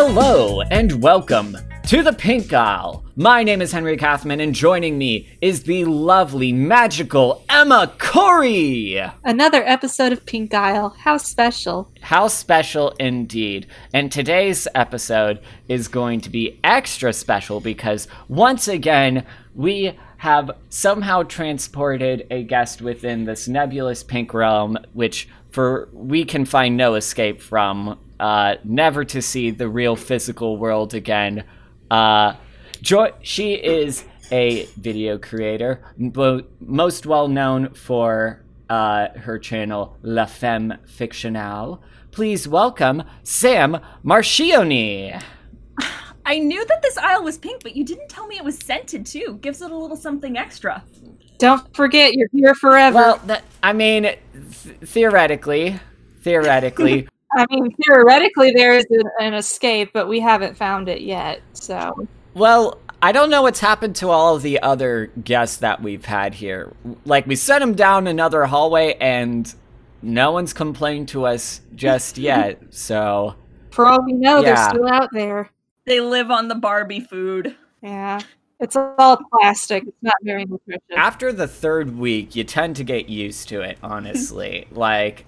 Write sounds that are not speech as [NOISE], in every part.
Hello and welcome to the Pink Aisle. My name is Henry Kathman, and joining me is the lovely, magical Emma Corry. Another episode of Pink Aisle. How special. How special indeed. And today's episode is going to be extra special because once again, we have somehow transported a guest within this nebulous pink realm, which for we can find no escape from, uh, never to see the real physical world again. Uh, Joy, she is a video creator, most well known for uh, her channel La Femme Fictionale. Please welcome Sam Marchiony. I knew that this aisle was pink, but you didn't tell me it was scented too. Gives it a little something extra. Don't forget, you're here forever. Well, that, I mean, th- theoretically, theoretically, [LAUGHS] I mean, theoretically, there is an, an escape, but we haven't found it yet. So, Well, I don't know what's happened to all of the other guests that we've had here. Like, we sent them down another hallway, and no one's complained to us just [LAUGHS] yet. So, for all we know, Yeah. they're still out there. They live on the Barbie food. Yeah. It's all plastic. It's not very nutritious. after the third week, you tend to get used to it, honestly. [LAUGHS] like,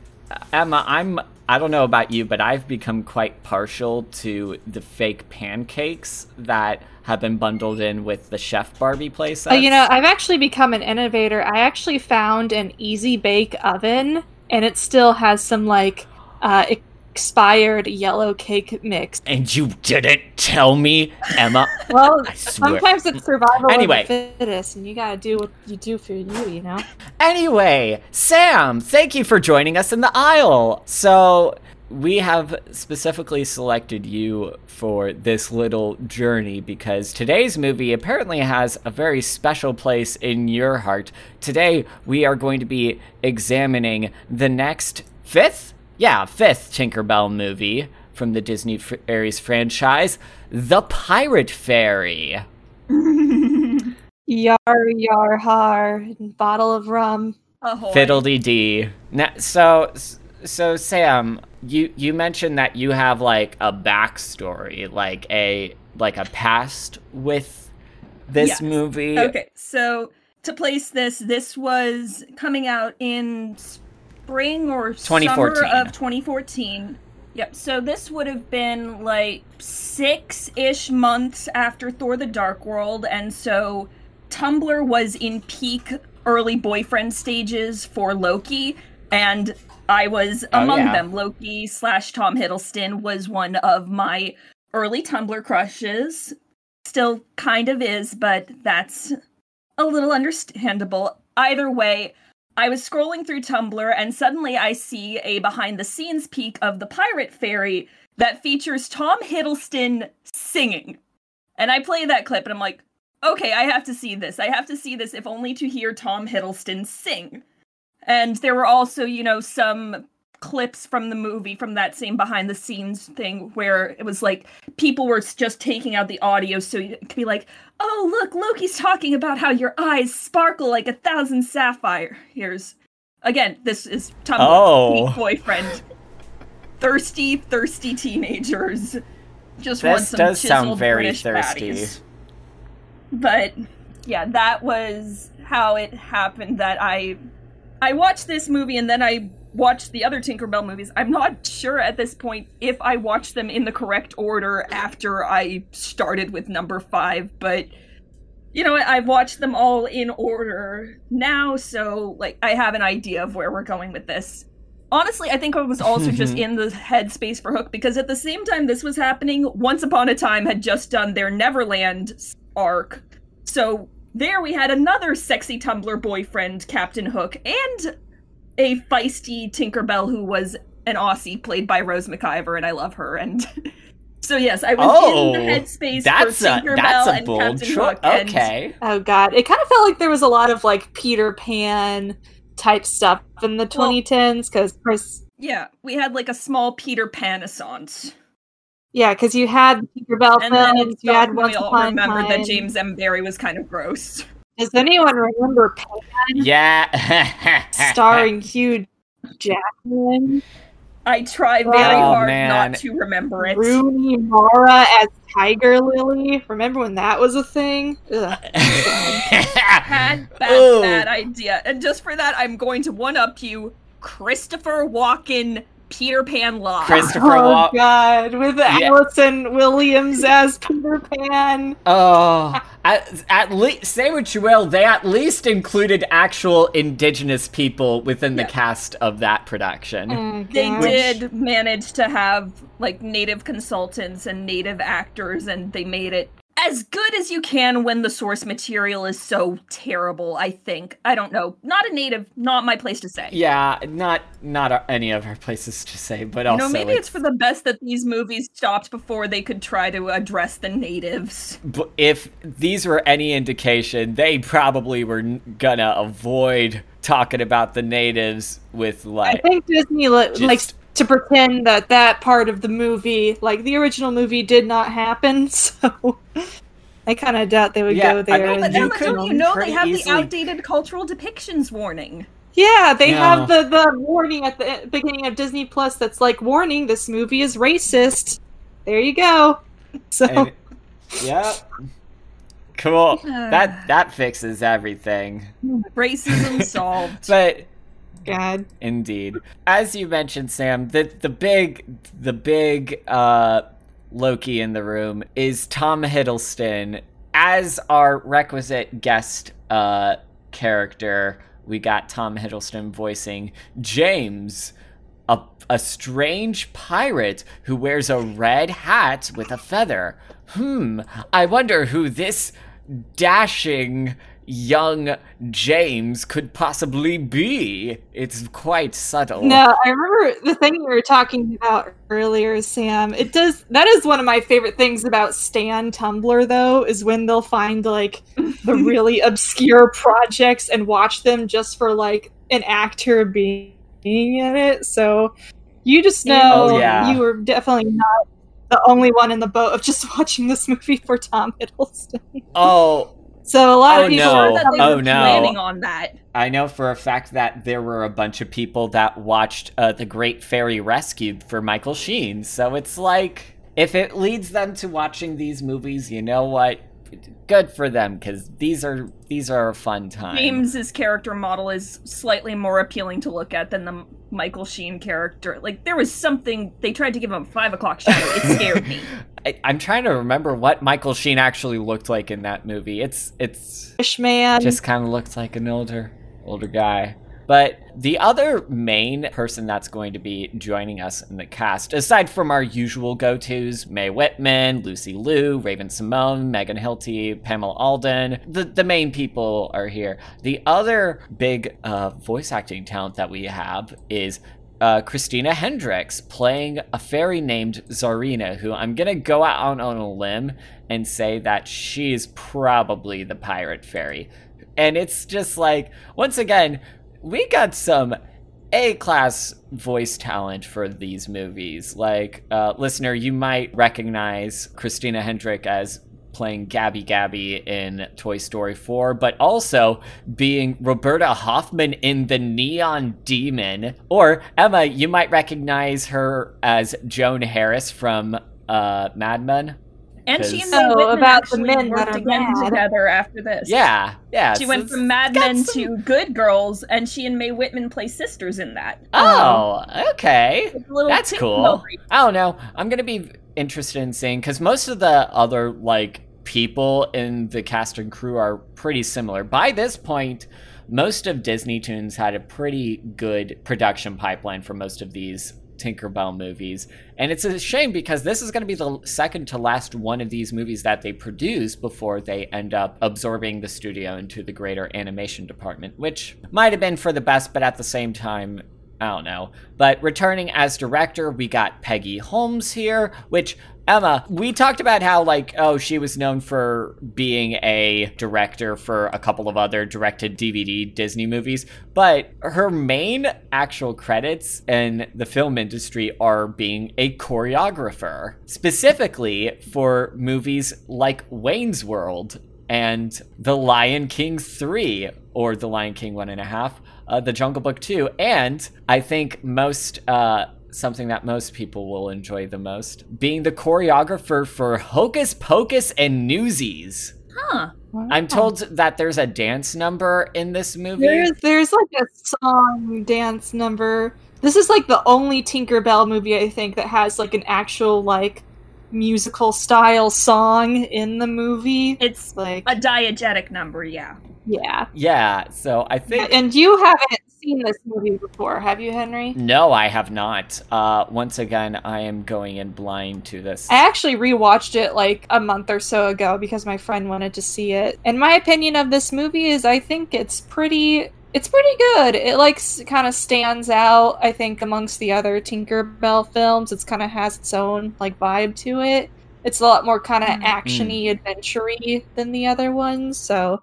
Emma, I'm. I don't know about you, but I've become quite partial to the fake pancakes that have been bundled in with the Chef Barbie playsets. Oh, you know, I've actually become an innovator. I actually found an easy bake oven, and it still has some like uh, expired yellow cake mix. and you didn't tell me, Emma. [LAUGHS] Well, sometimes it's survival Anyway. of the fittest, and you gotta do what you do for you, you know. Anyway, Sam, thank you for joining us in the aisle. So, we have specifically selected you for this little journey because today's movie apparently has a very special place in your heart. Today, we are going to be examining the next fifth, yeah, fifth Tinkerbell movie from the Disney Fairies franchise, The Pirate Fairy. [LAUGHS] Yar yar har, bottle of rum. Ahoy. Fiddledy D. Now, so, so Sam, you you mentioned that you have like a backstory, like a like a past with this Yes. movie. Okay, so to place this, this was coming out in spring or summer 2014. of 2014. Yep. So this would have been like six-ish months after Thor: The Dark World, and so Tumblr was in peak early boyfriend stages for Loki, and I was Oh, among yeah. them. Loki slash Tom Hiddleston was one of my early Tumblr crushes. Still kind of is, but that's a little understandable. Either way, I was scrolling through Tumblr and suddenly I see a behind the scenes peek of the Pirate Fairy that features Tom Hiddleston singing. And I play that clip and I'm like, okay, I have to see this. I have to see this if only to hear Tom Hiddleston sing. And there were also, you know, some clips from the movie from that same behind the scenes thing where it was like people were just taking out the audio so you could be like, oh, look, Loki's talking about how your eyes sparkle like a thousand sapphire. Here's again, this is Tumblr Oh. boyfriend. thirsty, thirsty teenagers. Just want some does sound very British thirsty. baddies. But yeah, that was how it happened that I I watched this movie and then I watched the other Tinkerbell movies. I'm not sure at this point if I watched them in the correct order after I started with number 5, but you know, I've watched them all in order now, so like I have an idea of where we're going with this. Honestly, I think I was also just [LAUGHS] in the headspace for Hook because at the same time this was happening, Once Upon a Time had just done their Neverland arc. So there we had another sexy Tumblr boyfriend, Captain Hook, and a feisty Tinkerbell who was an Aussie played by Rose McIver, and I love her. And [LAUGHS] so yes, I was Oh, in the oh, headspace That's for a Tinkerbell that's a and bold Captain choice. Hook. and- Okay. Oh god, it kind of felt like there was a lot of like Peter Pan, type stuff in the 2010s because Chris Yeah, we had like a small Peter Pan assance. yeah because you had Peter Bell And then films it you had stopped, Once we all Upon a remembered Time. that James M. Barrie was kind of gross. Does anyone remember Pan Yeah. [LAUGHS] starring Hugh Jackman? I try oh, very Oh, hard man. not to remember it. Rooney Mara as Tiger Lily. Remember when that was a thing? Ugh. Bad, bad, [LAUGHS] Ooh. bad idea. And just for that, I'm going to one up you, Christopher Walken, Peter Pan Live. Christopher oh Walken. God, with Yeah. Allison Williams as Peter Pan. Oh, at, at least say what you will, they at least included actual indigenous people within the Yeah. cast of that production. Oh, They gosh. did manage to have like native consultants and native actors, and they made it as good as you can when the source material is so terrible. I think I don't know. Not a native, not my place to say. Yeah, not not our, any of our places to say, but You also know, maybe it's for the best that these movies stopped before they could try to address the natives. b- if these were any indication, they probably were gonna avoid talking about the natives with like I think Disney li- Just- likes to pretend that that part of the movie, like the original movie, did not happen. [LAUGHS] So I kind of doubt they would Yeah, go I there. mean, and But you could don't you know they have easily- the outdated cultural depictions warning? Yeah, they No. have the the warning at the beginning of Disney Plus that's like, "Warning: This movie is racist." There you go. [LAUGHS] So and- yep. Cool. [SIGHS] that that fixes everything. Hmm. Racism solved. But God, Indeed. As you mentioned, Sam, the the big the big uh Loki in the room is Tom Hiddleston as our requisite guest uh character. We got Tom Hiddleston voicing James, a a strange pirate who wears a red hat with a feather. Hmm, I wonder who this dashing young James could possibly be. It's quite subtle. no, I remember the thing you were talking about earlier, Sam. It does that is one of my favorite things about Stan Tumblr, though, is when they'll find like the [LAUGHS] really obscure projects and watch them just for like an actor being in it. So you just oh, know Oh, yeah. you were definitely not the only one in the boat of just [LAUGHS] watching this movie for Tom Hiddleston. Oh, So a lot Oh, of people no. That they Oh, were no. planning on that. I know for a fact that there were a bunch of people that watched uh, The Great Fairy Rescued for Michael Sheen. So it's like, if it leads them to watching these movies, you know what? Good for them, because these are these are a fun time. James's character model is slightly more appealing to look at than the Michael Sheen character. Like there was something they tried to give him a five o'clock shadow. It [LAUGHS] scared me. I, I'm trying to remember what Michael Sheen actually looked like in that movie. It's it's Fishman. just kind of looks like an older older guy. But the other main person that's going to be joining us in the cast, aside from our usual go-tos, Mae Whitman, Lucy Liu, Raven-Symoné, Megan Hilty, Pamela Adlon, the, the main people are here. The other big uh, voice acting talent that we have is uh, Christina Hendricks playing a fairy named Zarina, who I'm gonna go out on, on a limb and say that she's probably the pirate fairy. And it's just like, once again, we got some A class voice talent for these movies. Like, uh, listener, you might recognize Christina Hendrick as playing Gabby Gabby in Toy Story 4, but also being Roberta Hoffman in The Neon Demon. Or, Emma, you might recognize her as Joan Harris from uh, Mad Men. And she and Because- Mae Oh, Whitman about the actually men that worked are again bad. together after this. Yeah, yeah. She so went from Mad Men some- to Good Girls, and she and Mae Whitman play sisters in that. Oh, oh okay. It's a little That's cool. movie. I don't know. I'm gonna be interested in seeing because most of the other like people in the cast and crew are pretty similar. By this point, most of Disney Toons had a pretty good production pipeline for most of these Tinkerbell movies. And it's a shame because this is going to be the second to last one of these movies that they produce before they end up absorbing the studio into the greater animation department, which might have been for the best, but at the same time, I don't know. But returning as director, we got Peggy Holmes here, which Emma, we talked about how, like, oh, she was known for being a director for a couple of other directed DVD Disney movies, but her main actual credits in the film industry are being a choreographer, specifically for movies like Wayne's World and The Lion King 3, or The Lion King One and a Half, uh, The Jungle Book 2, and I think most. Uh, something that most people will enjoy the most being the choreographer for Hocus Pocus and Newsies. Huh. I'm told that there's a dance number in this movie. There's there's like a song dance number. This is like the only Tinkerbell movie I think that has like an actual like musical style song in the movie. It's like a diegetic number, yeah. yeah. yeah, so I think And you haven't seen this movie before, have you, Henry? no, I have not. Uh, once again, I am going in blind to this. I actually rewatched it like a month or so ago because my friend wanted to see it. And my opinion of this movie is I think it's pretty it's pretty good. It like kind of stands out I think amongst the other Tinkerbell films. It's kind of has its own like vibe to it. It's a lot more kind of Mm. actiony, adventure-y than the other ones. So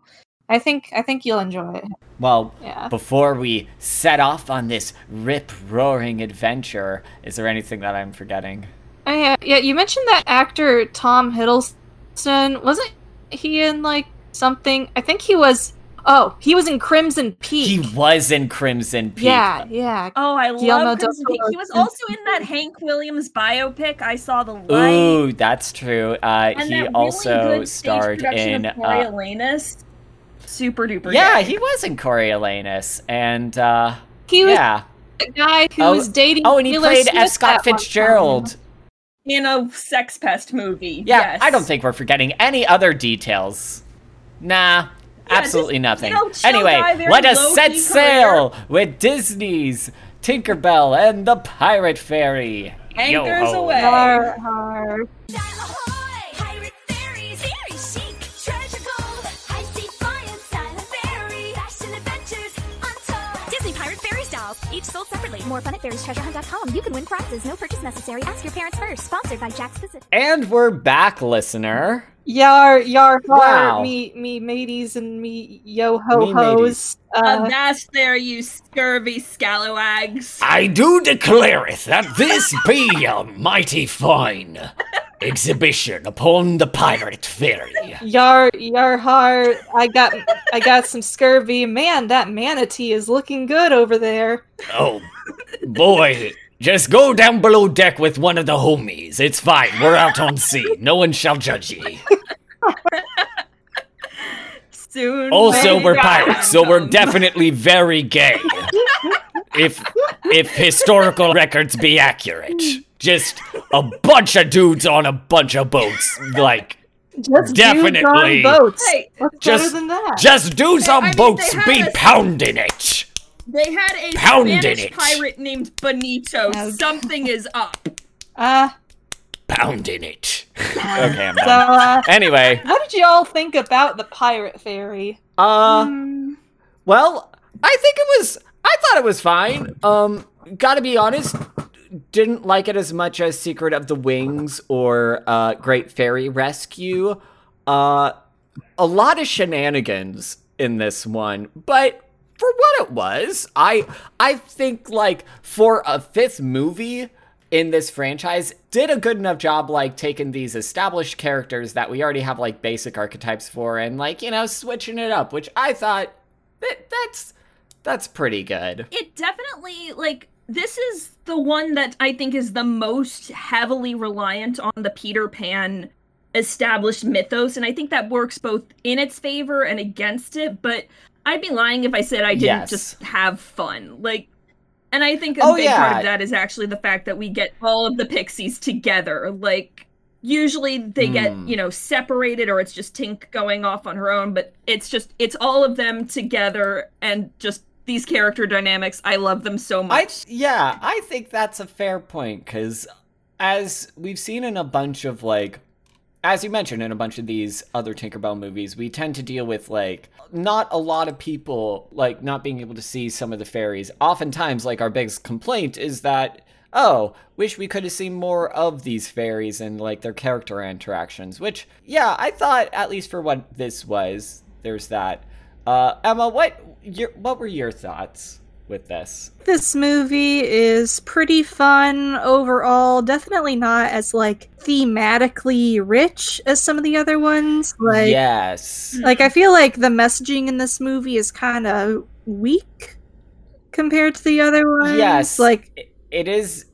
I think I think you'll enjoy it. Well, Yeah. before we set off on this rip roaring adventure, is there anything that I'm forgetting? Oh, yeah, yeah. You mentioned that actor Tom Hiddleston. Wasn't he in like something? I think he was. Oh, he was in Crimson Peak. He was in Crimson Peak. Yeah, yeah. Oh, I Guillermo love del Crimson Peak. He was also in that Hank Williams biopic. I saw the light. Ooh, that's true. Uh, and he that really also good stage starred production in. of Uh, Coriolanus. Super duper. yeah, good. he was in Coriolanus, and uh, He was yeah. the guy who Oh, was dating. Oh, and he Taylor played Swift F. Scott at time. Fitzgerald. in a sex pest movie. Yeah, yes. I don't think we're forgetting any other details. Nah, Yeah, absolutely just, nothing. you know, anyway, let us low-key set career. sail with Disney's Tinkerbell and the Pirate Fairy. Yo Anchors ho. away. Har, har. Each sold separately. More fun at fairiestreasurehunt.com. You can win prizes, no purchase necessary. Ask your parents first. Sponsored by Jakks Pacific. And we're back, listener. Yar, yar, har, Wow. me, me, mateys, and me, yo ho hos. Uh, Avast there, you scurvy scalawags. I do declareth that this be a mighty fine exhibition upon the pirate fairy. Yar yar har I got I got some scurvy. Man, that manatee is looking good over there. Oh, boy. Just go down below deck with one of the homies. It's fine. We're out on sea. No one shall judge ye. Soon. Also, we're pirates, so we're definitely very gay. If if historical records be accurate. Just a bunch of dudes on a bunch of boats. Like Just Definitely. dudes on boats. Hey, What's just- better than that? just dudes Hey, on I mean, boats be a- pounding it. They had a Pounding Spanish it. pirate named Benito. Okay. Something is up. Uh, Pounding it. Okay, I'm so uh, Anyway, what did you all think about the pirate fairy? uh, Mm, well, I think it was. I thought it was fine. Um, gotta be honest, didn't like it as much as Secret of the Wings or uh, Great Fairy Rescue. Uh, a lot of shenanigans in this one, but for what it was, I I think like for a fifth movie in this franchise did a good enough job like taking these established characters that we already have like basic archetypes for and like you know switching it up which i thought that that's that's pretty good it definitely like this is the one that I think is the most heavily reliant on the Peter Pan established mythos, and I think that works both in its favor and against it. But I'd be lying if I said I didn't Yes. just have fun. Like, and I think a Oh, big yeah. part of that is actually the fact that we get all of the pixies together. Like, usually they get Hmm. you know separated or it's just Tink going off on her own, but it's just it's all of them together and just these character dynamics. I love them so I much. yeah, I think that's a fair point because as we've seen in a bunch of like, as you mentioned in a bunch of these other Tinkerbell movies, we tend to deal with like not a lot of people like not being able to see some of the fairies. Oftentimes, like our biggest complaint is that oh, wish we could have seen more of these fairies and like their character interactions. Which, yeah, I thought at least for what this was, there's that. Uh, Emma, what your what were your thoughts with this? This movie is pretty fun overall. Definitely not as like thematically rich as some of the other ones. Like yes. like I feel like the messaging in this movie is kind of weak compared to the other ones. Yes. Like it- it is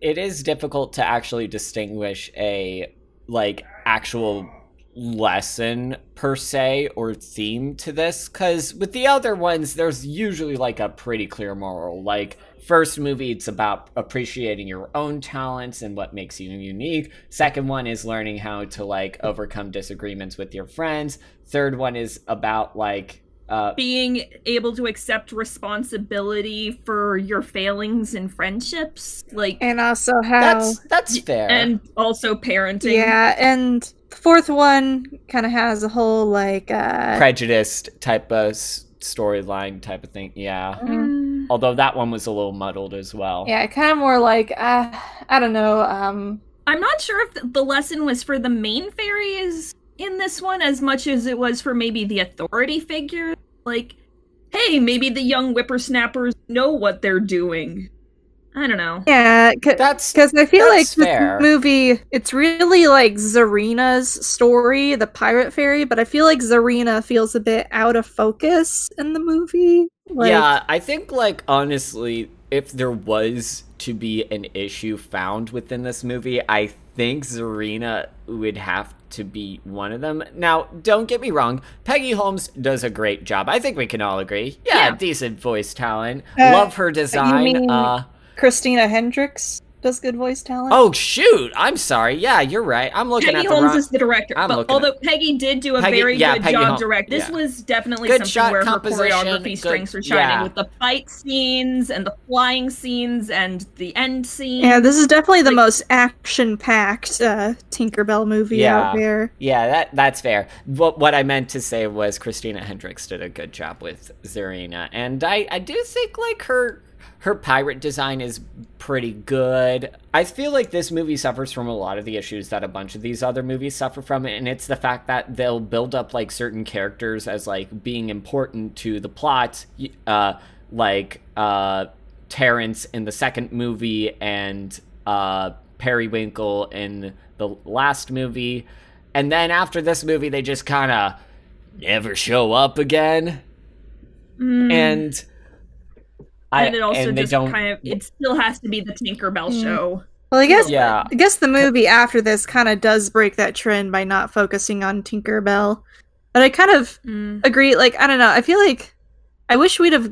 it is difficult to actually distinguish a like actual lesson per se or theme to this cuz with the other ones there's usually like a pretty clear moral. Like first movie it's about appreciating your own talents and what makes you unique. Second one is learning how to like overcome disagreements with your friends. Third one is about like uh Being able to accept responsibility for your failings in friendships, like, and also how that's that's fair. and also parenting. Yeah, and the fourth one kind of has a whole like uh prejudiced type of s- storyline type of thing. Yeah. Mm, Although that one was a little muddled as well. yeah, kind of more like uh I don't know, um I'm not sure if the lesson was for the main fairies in this one as much as it was for maybe the authority figure. Like, hey, maybe the young whippersnappers know what they're doing. I don't know. yeah, c- That's Because I feel like That's this movie, it's really like Zarina's story, the pirate fairy, but I feel like Zarina feels a bit out of focus in the movie. Like, yeah, I think like honestly, if there was to be an issue found within this movie, I think Zarina would have to be one of them. Now, don't get me wrong, Peggy Holmes does a great job. I think we can all agree. Yeah, Yeah. decent voice talent. Uh, Love her design. mean- uh Christina Hendricks does good voice talent. Oh shoot! I'm sorry. Yeah, you're right. I'm looking Peggy at the Holmes wrong. is the director, I'm but looking although at- Peggy did do a Peggy- very yeah, good Peggy job Hol- direct. This yeah. was definitely Good something shot where her choreography good- strengths were shining yeah. with the fight scenes and the flying scenes and the end scene. Yeah, this is definitely the Like- most action-packed uh, Tinkerbell movie Yeah. out there. Yeah, that that's fair. What what I meant to say was Christina Hendricks did a good job with Zarina, and I I do think like her her pirate design is pretty good. I feel like this movie suffers from a lot of the issues that a bunch of these other movies suffer from, and it's the fact that they'll build up like certain characters as like being important to the plot, uh, like uh, Terrence in the second movie and uh, Periwinkle in the last movie, and then after this movie, they just kind of never show up again, Mm. and. I, and it also and just don't kind of it still has to be the Tinkerbell Mm. show. Well, I guess Yeah. I guess the movie after this kind of does break that trend by not focusing on Tinkerbell. But I kind of Mm. agree. Like, I don't know. I feel like I wish we'd have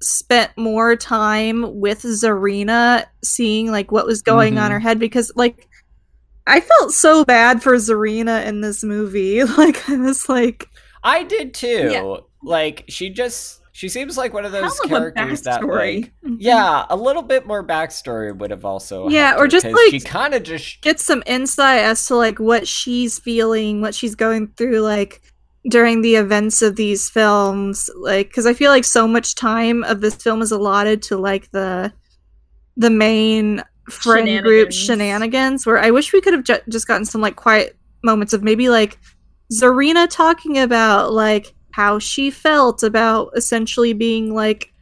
spent more time with Zarina, seeing like what was going on Mhm. her head because, like, I felt so bad for Zarina in this movie. [LAUGHS] Like, I was like, I did too. Yeah. Like she just she seems like one of those Hell of a characters that backstory. like yeah, a little bit more backstory would have also Mm-hmm. Yeah, or just like- she kind of just get some insight as to like what she's feeling, what she's going through, like during the events of these films. Like, because I feel like so much time of this film is allotted to like the the main friend group Shenanigans. shenanigans. Where I wish we could have ju- just gotten some like quiet moments of maybe like Zarina talking about like how she felt about essentially being like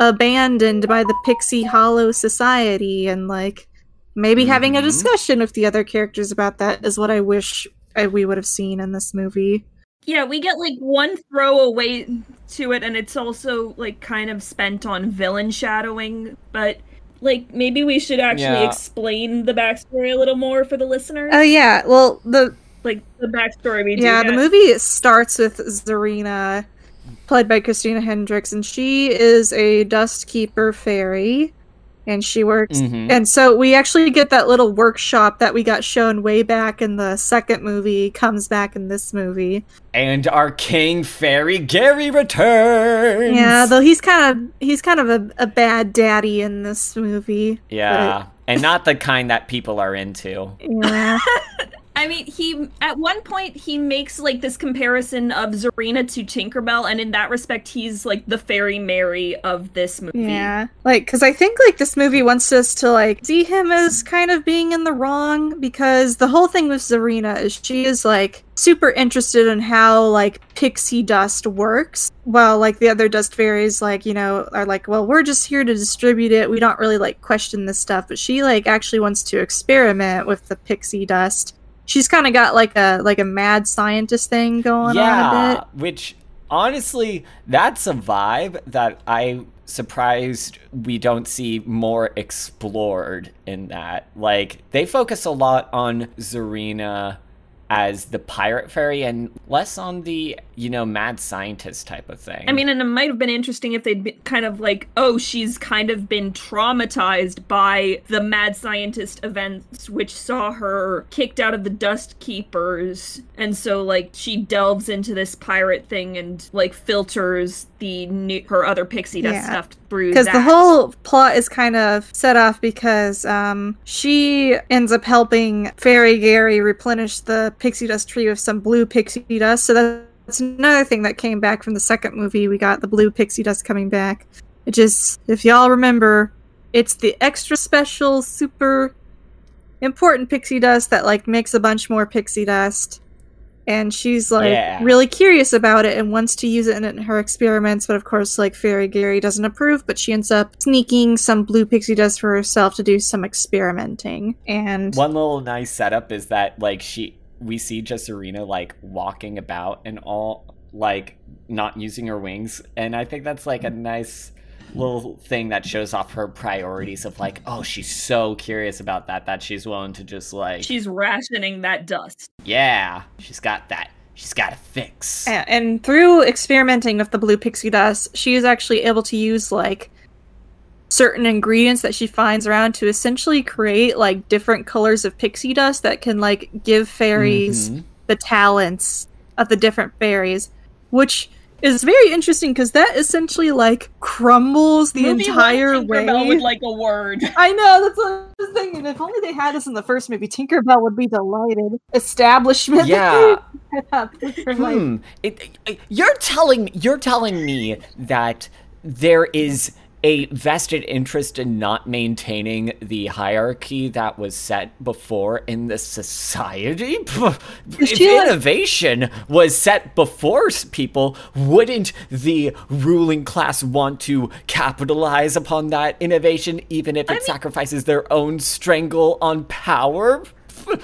abandoned by the Pixie Hollow Society and like maybe having a Mhm. discussion with the other characters about that is what I wish I, we would have seen in this movie. Yeah, we get like one throwaway to it, and it's also like kind of spent on villain shadowing. But like, maybe we should actually Yeah. explain the backstory a little more for the listeners. Oh yeah, well the like the backstory we do. yeah the movie starts with Zarina, played by Christina Hendricks, and she is a dust keeper fairy, and she works. Mhm. And so we actually get that little workshop that we got shown way back in the second movie comes back in this movie. and our king fairy Gary returns. Yeah, though he's kind of he's kind of a, a bad daddy in this movie. yeah, and not the kind that people are into. Yeah. [LAUGHS] I mean, he at one point he makes like this comparison of Zarina to Tinkerbell, and in that respect, he's like the fairy Mary of this movie. Yeah, like because I think like this movie wants us to like see him as kind of being in the wrong because the whole thing with Zarina is she is like super interested in how like pixie dust works, while like the other dust fairies like you know are like, well, we're just here to distribute it. We don't really like question this stuff, but she like actually wants to experiment with the pixie dust. She's kind of got like a like a mad scientist thing going on a yeah, bit. which honestly, that's a vibe that I surprised we don't see more explored in that. Like they focus a lot on Zarina as the pirate fairy and less on the, you know, mad scientist type of thing. I mean, and it might have been interesting if they'd been kind of like, oh, she's kind of been traumatized by the mad scientist events, which saw her kicked out of the Dust Keepers, and so like she delves into this pirate thing and like filters the new her other pixie dust Yeah. stuff through because the whole plot is kind of set off because um, she ends up helping Fairy Gary replenish the pixie dust tree with some blue pixie dust. So that's another thing that came back from the second movie. We got the blue pixie dust coming back. It just, if y'all remember, it's the extra special, super important pixie dust that like makes a bunch more pixie dust. And she's like Yeah. really curious about it and wants to use it in, in her experiments, but of course, like Fairy Gary doesn't approve. But she ends up sneaking some blue pixie dust for herself to do some experimenting. And One little nice setup is that like she we see just Serena like walking about and all like not using her wings. And I think that's like a nice little thing that shows off her priorities of like oh she's so curious about that that she's willing to just like she's rationing that dust. yeah she's got that. She's got a fix. Yeah, and through experimenting with the blue pixie dust, she is actually able to use like certain ingredients that she finds around to essentially create like different colors of pixie dust that can like give fairies Mhm. the talents of the different fairies, which is very interesting because that essentially like crumbles the Movie entire one, way. Tinkerbell would like a word. [LAUGHS] I know that's what I was thinking. If only they had this in the first movie, Tinkerbell would be delighted. Establishment. Yeah. they set up for, like, Hmm. It, it- you're telling you're telling me that there is a vested interest in not maintaining the hierarchy that was set before in the society. [LAUGHS] If innovation was set before people, wouldn't the ruling class want to capitalize upon that innovation, even if it sacrifices their own strangle on power?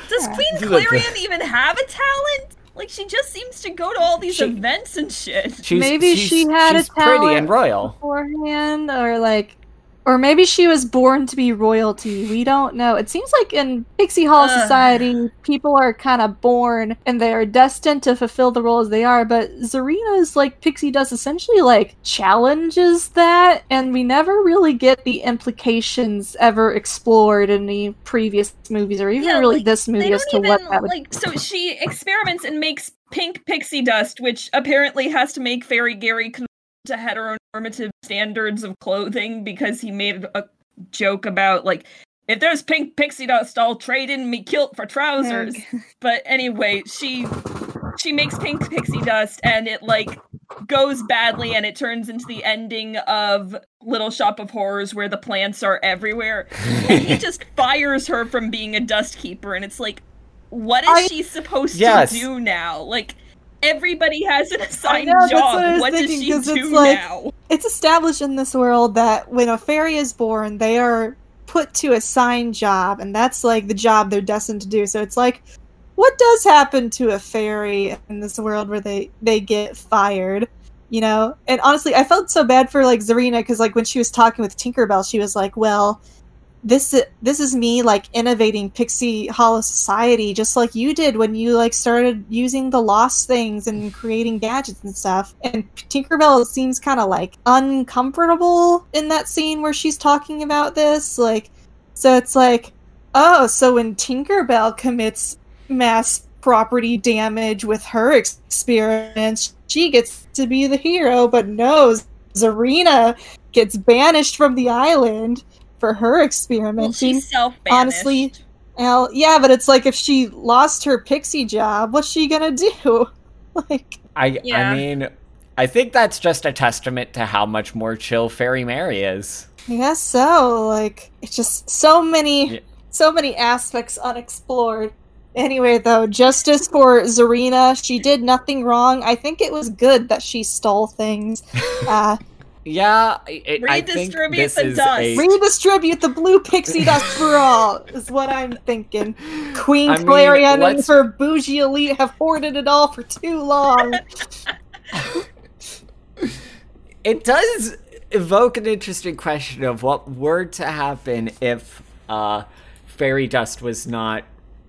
Does [LAUGHS] Queen Clarion even have a talent? Like she just seems to go to all these She- events and shit. She's, Maybe she's- she had a she's pretty and royal. beforehand, or like, or maybe she was born to be royalty. We don't know. It seems like in Pixie Hall Ugh. society, people are kind of born and they are destined to fulfill the roles they are. But Zarina's like Pixie Dust essentially like challenges that, and we never really get the implications ever explored in the previous movies or even Yeah, really like, this movie as to even what that would. like. So she experiments and makes pink pixie dust, which apparently has to make Fairy Gary conform to heteronormative standards of clothing because he made a joke about like. If there's pink pixie dust, I'll trade in me kilt for trousers. [LAUGHS] But anyway, she she makes pink pixie dust and it like goes badly and it turns into the ending of Little Shop of Horrors where the plants are everywhere. And he [LAUGHS] just fires her from being a dust keeper and it's like what is I- she supposed Yes. to do now? Like everybody has an assigned know, job. what I was What does thinking, she 'cause do it's like- now? it's established in this world that when a fairy is born, they are put to a signed job, and that's like the job they're destined to do. So it's like, what does happen to a fairy in this world where they they get fired? You know, and honestly, I felt so bad for like Zarina because like when she was talking with Tinkerbell, she was like, "Well, this this is me like innovating Pixie Hollow Society, just like you did when you like started using the lost things and creating gadgets and stuff." And Tinkerbell seems kind of like uncomfortable in that scene where she's talking about this, like, so it's like, oh, so when Tinkerbell commits mass property damage with her experience she gets to be the hero, but no, Zarina gets banished from the island for her Well, experimenting. she's self honestly, Well, yeah, but it's like if she lost her pixie job, what's she gonna do? [LAUGHS] Like, I Yeah. I mean, I think that's just a testament to how much more chill Fairy Mary is. I guess so. Like, it's just so many, Yeah. so many aspects unexplored. Anyway, though, justice for Zarina. She did nothing wrong. I think it was good that she stole things. [LAUGHS] Uh, Yeah, it, I think Redistribute this the is dust. a redistribute the blue pixie dust for [LAUGHS] all is what I'm thinking. Queen I mean, Clarion and let's- her bougie elite have hoarded it all for too long. [LAUGHS] it does evoke an interesting question of what were to happen if uh, fairy dust was not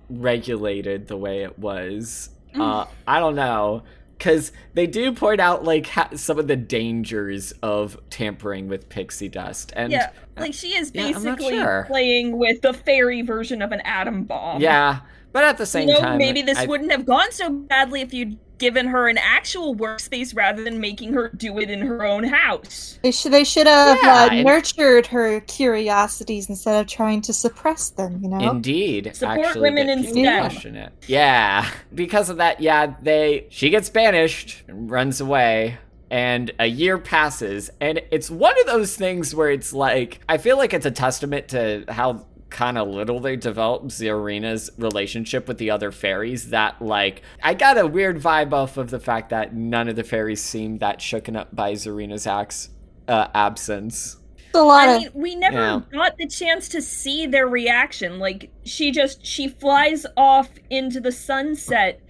regulated the way it was. Uh, I don't know. Because they do point out like ha- some of the dangers of tampering with pixie dust, and Yeah, uh, like she is Yeah, basically sure. playing with the fairy version of an atom bomb. yeah, but at the same you know, time, maybe this I- wouldn't have gone so badly if you'd given her an actual workspace rather than making her do it in her own house. They should they should have Yeah, uh, and- nurtured her curiosities instead of trying to suppress them. You know. Indeed, Support actually, women that people instead. question. Yeah, [LAUGHS] because of that, yeah, they she gets banished, and runs away, and a year passes, and it's one of those things where it's like I feel like it's a testament to how kind of little they developed Zarina's relationship with the other fairies that like I got a weird vibe off of the fact that none of the fairies seemed that shooken up by Zarina's ax- uh, absence. A lot I of mean, we never Yeah. got the chance to see their reaction. Like she just she flies off into the sunset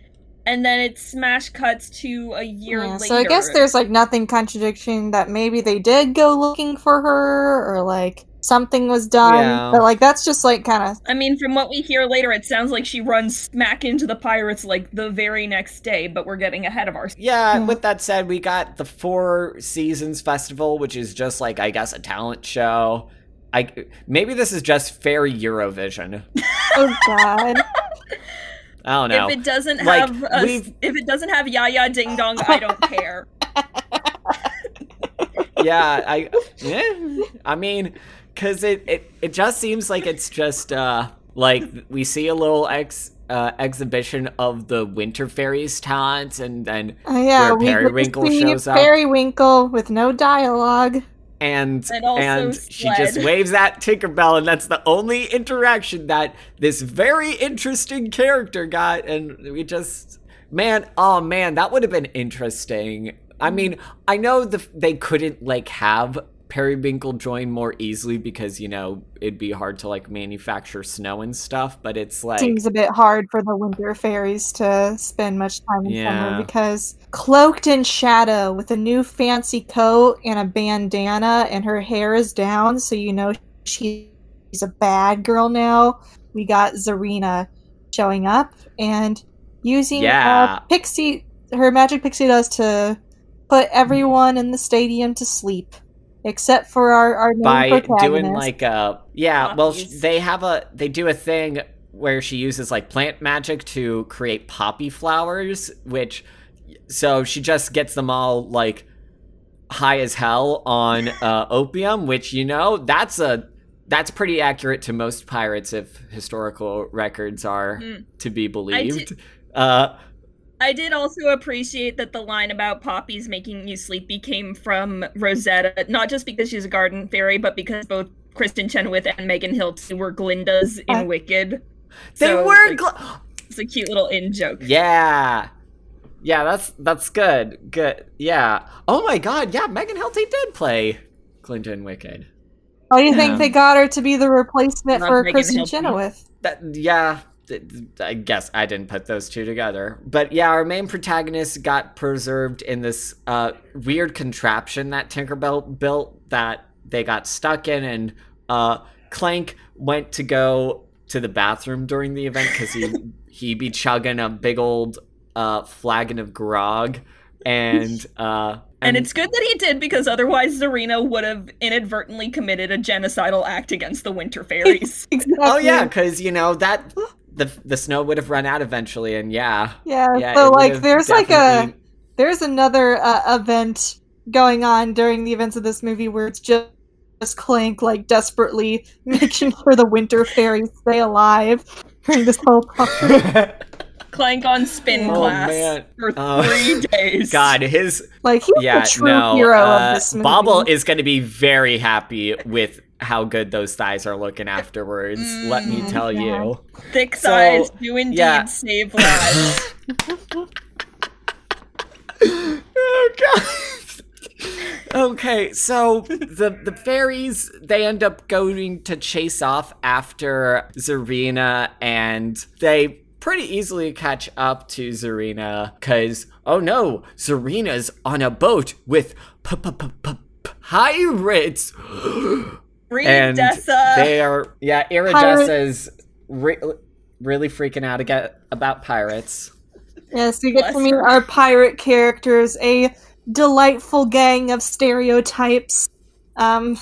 and then it smash cuts to a year Yeah, later. so I guess there's like nothing contradicting that maybe they did go looking for her or like something was done. Yeah. But like that's just like kind of I mean, from what we hear later, it sounds like she runs smack into the pirates like the very next day, but we're getting ahead of ourselves. Yeah, Yeah. Hmm. with that said, we got the Four Seasons Festival, which is just like I guess a talent show. I maybe this is just fairy Eurovision. [LAUGHS] oh god. I don't know. If it doesn't Like, have a, if it doesn't have Yaya Ding Dong, I don't care. [LAUGHS] yeah, I yeah, I mean, cuz it, it it just seems like it's just uh like we see a little ex uh, exhibition of the winter fairies talents and then Oh yeah, Where we get Periwinkle see shows up. Periwinkle with no dialogue. and And and she just Sled. waves at Tinkerbell, and that's the only interaction that this very interesting character got. And we just, man, oh man, that would have been interesting. I mean, I know the they couldn't like have Periwinkle join more easily because you know it'd be hard to like manufacture snow and stuff, but it's like Seems a bit hard for the winter fairies to spend much time in Yeah. summer because cloaked in shadow with a new fancy coat and a bandana and her hair is down so you know she's a bad girl now. We got Zarina showing up and using Yeah. uh, pixie her magic pixie dust to put everyone in the stadium to sleep except for our our main by doing like a yeah well sh- they have a they do a thing where she uses like plant magic to create poppy flowers which so she just gets them all like high as hell on [LAUGHS] uh, opium which you know that's a that's pretty accurate to most pirates if historical records are Mm. to be I believed. did- uh I did also appreciate that the line about poppies making you sleepy came from Rosetta, not just because she's a garden fairy, but because both Kristin Chenoweth and Megan Hilty were Glindas Uh, in Wicked. they So, were like, gl- it's a cute little in joke. Yeah. Yeah, that's that's good. Good. Yeah. Oh my god, yeah, Megan Hilty did play Clinton Wicked. Why do you Yeah. think they got her to be the replacement Not for Megan Kristin Hilty. Chenoweth? That yeah, th- th- I guess I didn't put those two together. But yeah, our main protagonist got preserved in this uh weird contraption that Tinkerbell built that they got stuck in and uh Clank went to go to the bathroom during the event cuz he [LAUGHS] he be chugging a big old uh flagon of grog and [LAUGHS] uh And it's good that he did because otherwise Zarina would have inadvertently committed a genocidal act against the Winter Fairies. Exactly. [LAUGHS] Oh yeah, because you know that the the snow would have run out eventually, and yeah, Yeah. yeah. so like, would've there's like a there's another uh, event going on during the events of this movie where it's just just Clank like desperately [LAUGHS] making sure the Winter Fairies stay alive. during this whole process. [LAUGHS] Clank on spin Oh, class man. for Oh. three [LAUGHS] days. God, his Like he's yeah, the true no. hero uh, of this movie. Bobble is going to be very happy with how good those thighs are looking afterwards. let me Mm, tell yeah. you. Thick So, thighs do indeed yeah. save [LAUGHS] lives. Oh god. okay, so the the fairies they end up going to chase off after Zarina and they pretty easily catch up to Zarina cuz oh no, Zarina's on a boat with p- p- p- p- pirates. Read and Dessa. they are yeah, Iridessa's re- really freaking out aga about pirates. Yes, we get to Bless meet her. our pirate characters, a delightful gang of stereotypes. Um,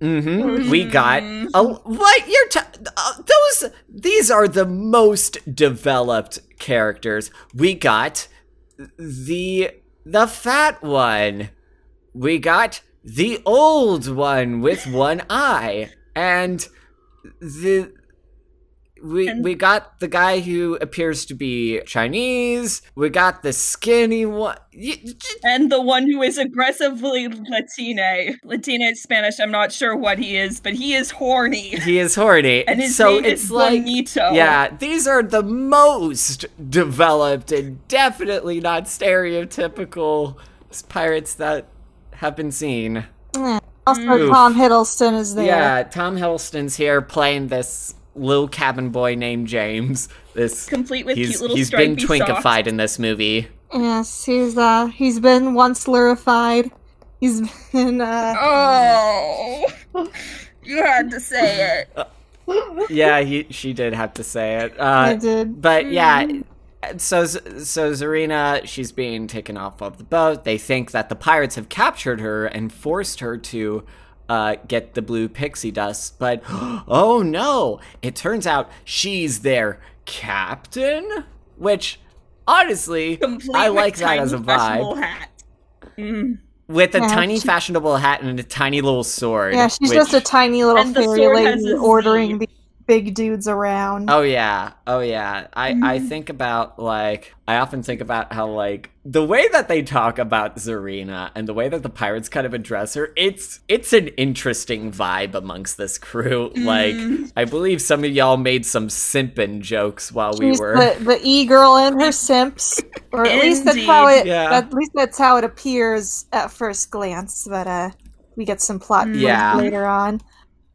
Mm-hmm. We got a what you're t- uh, those. These are the most developed characters. We got the the fat one. We got the old one with one eye, and the we And- we got the guy who appears to be Chinese. We got the skinny one. And the one who is aggressively Latina. Latina is Spanish. I'm not sure what he is, but he is horny. He is horny, [LAUGHS] And his so name it's is like Bonito. Yeah, these are the most developed and definitely not stereotypical pirates that have been seen. also, Oof. Tom Hiddleston is there. Yeah, Tom Hiddleston's here playing this little cabin boy named James. This Complete with he's cute little he's been twinkified socks. in this movie. Yes, he's uh he's been once lurified. He's been uh Oh, [LAUGHS] you had to say it. Yeah, he she did have to say it. Uh, I did. But yeah, so so Zarina, she's being taken off of the boat. They think that the pirates have captured her and forced her to uh, get the blue pixie dust. But [GASPS] oh no! It turns out she's their captain, which honestly, Complete I like that as a fashionable vibe. hat. Mm. With a Yeah, tiny she- fashionable hat and a tiny little sword. yeah, she's which- just a tiny little And fairy lady ordering Z. the big dudes around. Oh yeah, oh yeah. I I Mm-hmm. think about like I often think about how like the way that they talk about Zarina and the way that the pirates kind of address her. It's it's an interesting vibe amongst this crew. Like Mm-hmm. I believe some of y'all made some simping jokes while we were. the, the e girl and her simps, or at least that's how it. Yeah. At least that's how it appears at first glance. But uh, we get some plot points Yeah. later on.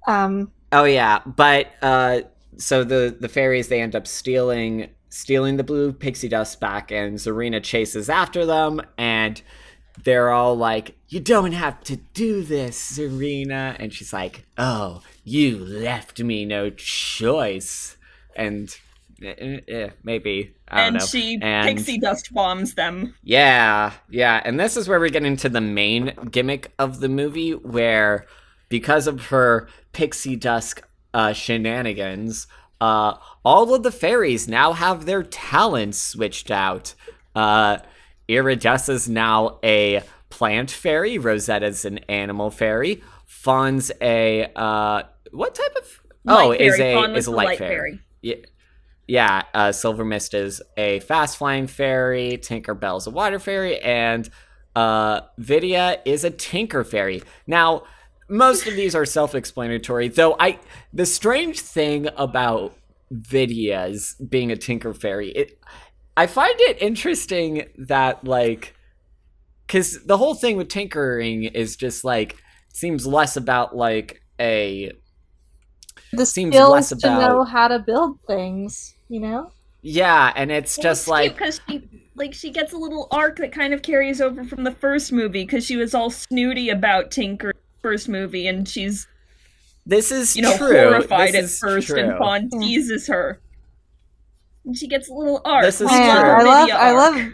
Um, Oh yeah, but uh, so the the fairies they end up stealing stealing the blue pixie dust back, and Zarina chases after them, and they're all like, "You don't have to do this, Zarina," and she's like, "Oh, you left me no choice," and. eh, eh, maybe I don't And know. she And- pixie dust bombs them. yeah, yeah, and this is where we get into the main gimmick of the movie, where because of her pixie dust uh, shenanigans, uh, all of the fairies now have their talents switched out. Uh, Iridessa's now a plant fairy. Rosetta's an animal fairy. Fawn's a uh, what type of? oh, Light is fairy. a Fawn is a light, light fairy. fairy. Yeah. Yeah, uh, Silver Mist is a fast flying fairy, Tinkerbell's a water fairy, and uh, Vidia is a tinker fairy. Now, most of these are self explanatory, though I the strange thing about Vidia's being a tinker fairy, it I find it interesting that like because the whole thing with tinkering is just like seems less about like a the Seems skills less to about- know how to build things. You know. yeah, and it's just like because she like she gets a little arc that kind of carries over from the first movie because she was all snooty about Tinker first movie and she's this is you know true. horrified This at first true. and Fawn Yeah. teases her. And she gets a little arc. This is We true. Man, I love, Vidia I love,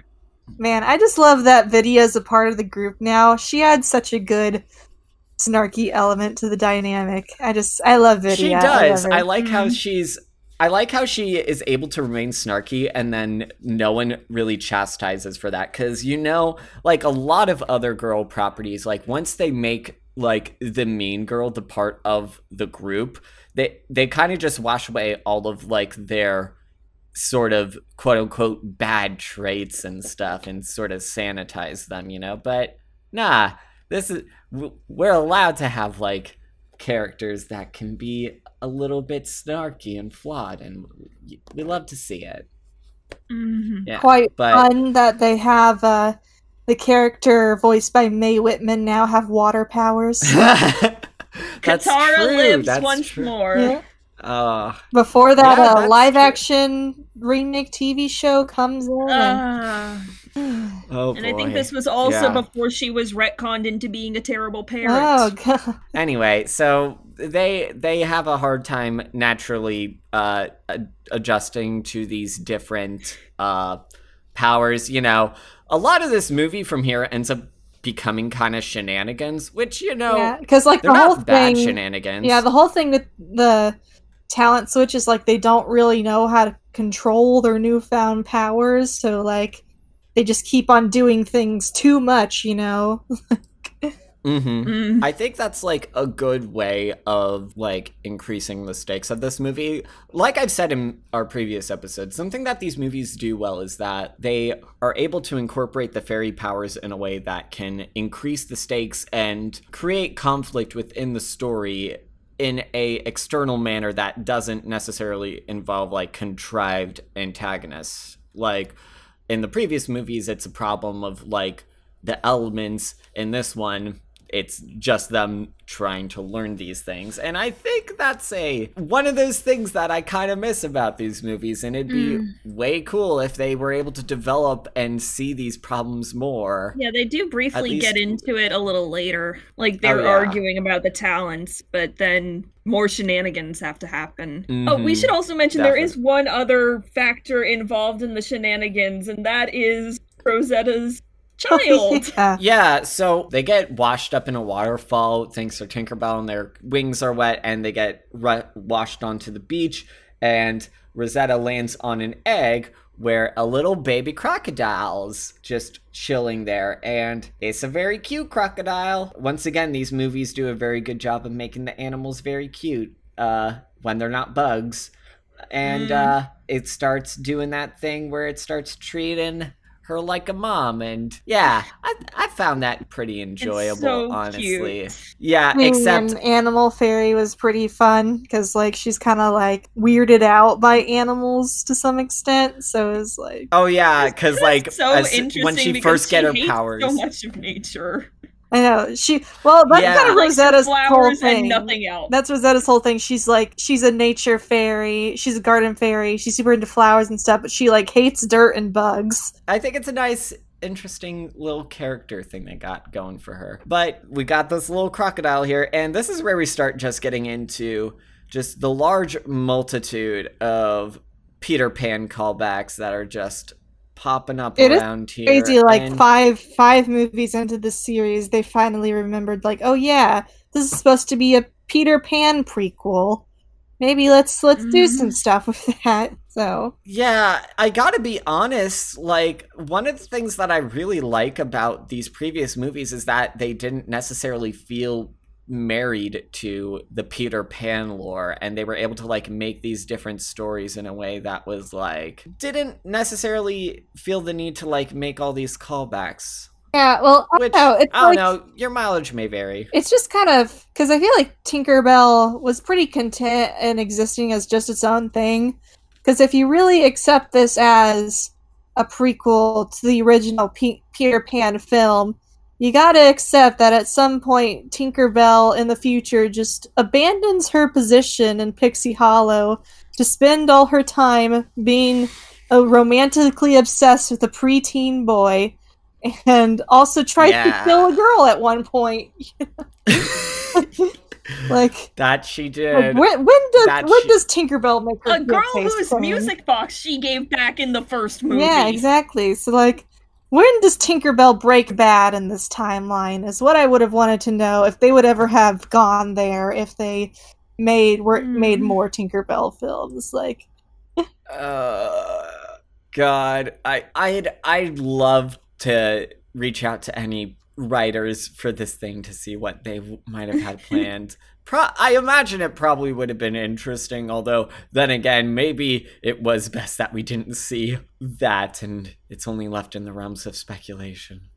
man, I just love that Vidia's a part of the group now. She adds such a good snarky element to the dynamic. I just, I love Vidia. She does. love I, like how Mhm. she's. I like how she is able to remain snarky, and then no one really chastises for that. Because you know, like a lot of other girl properties, like once they make like the mean girl, the part of the group, they they kind of just wash away all of like their sort of quote unquote bad traits and stuff and sort of sanitize them, you know. But nah, this is we're allowed to have like characters that can be a little bit snarky and flawed, and we love to see it. Mhm. Yeah, Quite but fun that they have uh, the character voiced by Mae Whitman now have water powers. [LAUGHS] that's Katara true. lives that's once true. more. Yeah. Uh, Before that, Yeah, uh, live true. action remake TV show comes in. and- Ah. [SIGHS] oh and I think this was also Yeah. before she was retconned into being a terrible parent. oh god. anyway so they they have a hard time naturally uh adjusting to these different uh powers you know a lot of this movie from here ends up becoming kind of shenanigans which you know Yeah, because like they're the whole bad thing. shenanigans Yeah, the whole thing with the talent switch is like they don't really know how to control their newfound powers, so like they just keep on doing things too much, you know. [LAUGHS] hmm Mm. I think that's like a good way of like increasing the stakes of this movie. Like I've said in our previous episodes, something that these movies do well is that they are able to incorporate the fairy powers in a way that can increase the stakes and create conflict within the story in a external manner that doesn't necessarily involve like contrived antagonists. Like in the previous movies it's a problem of like the elements in this one it's just them trying to learn these things and i think that's a one of those things that i kind of miss about these movies and it'd be way cool if they were able to develop and see these problems more Yeah, they do briefly least- get into it a little later. Like they're Oh, yeah. arguing about the talents, but then more shenanigans have to happen. Oh, we Mhm. should also mention there is one other factor involved in the shenanigans, and that is Rosetta's child. [LAUGHS] yeah. Yeah, so they get washed up in a waterfall thanks to Tinkerbell, and their wings are wet, and they get ru- washed onto the beach. And Rosetta lands on an egg where a little baby crocodile's just chilling there, and it's a very cute crocodile. Once again, these movies do a very good job of making the animals very cute uh, when they're not bugs. And uh, it starts doing that thing where it starts treating her like a mom and yeah i, I found that pretty enjoyable so honestly cute. yeah Queen except and Animal Fairy was pretty fun because like she's kind of like weirded out by animals to some extent, so it's like oh yeah because like so as- interesting when she because first get her powers So much of nature. I know she. Well, that's Yeah. kind of Likes her Rosetta's whole thing. and nothing else. That's Rosetta's whole thing. She's like, she's a nature fairy. She's a garden fairy. She's super into flowers and stuff, but she like hates dirt and bugs. I think it's a nice, interesting little character thing they got going for her. But we got this little crocodile here, and this is where we start just getting into just the large multitude of Peter Pan callbacks that are just popping up It is around here. Crazy, like and- five five movies into the series, they finally remembered, like, oh yeah, this is supposed to be a Peter Pan prequel. Maybe let's let's do mm-hmm. some stuff with [LAUGHS] that. So Yeah, I gotta be honest. Like, one of the things that I really like about these previous movies is that they didn't necessarily feel married to the Peter Pan lore, and they were able to, like, make these different stories in a way that was, like, didn't necessarily feel the need to, like, make all these callbacks. yeah, well, I Which, don't know. It's I don't like, know, your mileage may vary. It's just kind of because I feel like Tinkerbell was pretty content in existing as just its own thing. Because if you really accept this as a prequel to the original P- Peter Pan film, you gotta accept that at some point Tinkerbell in the future just abandons her position in Pixie Hollow to spend all her time being uh, romantically obsessed with a preteen boy and also tries Yeah. to kill a girl at one point. [LAUGHS] like, That she like, did. when, when does that when she- does Tinkerbell make her A girl whose turn? music box she gave back in the first movie. Yeah, exactly. So like, when does Tinkerbell break bad in this timeline? Is what I would have wanted to know if they would ever have gone there if they made were made Hmm. more Tinkerbell films. Like, Uh, God, I I'd I'd love to reach out to any writers for this thing to see what they might have had [LAUGHS] planned. Pro- I imagine it probably would have been interesting, although then again, maybe it was best that we didn't see that and it's only left in the realms of speculation.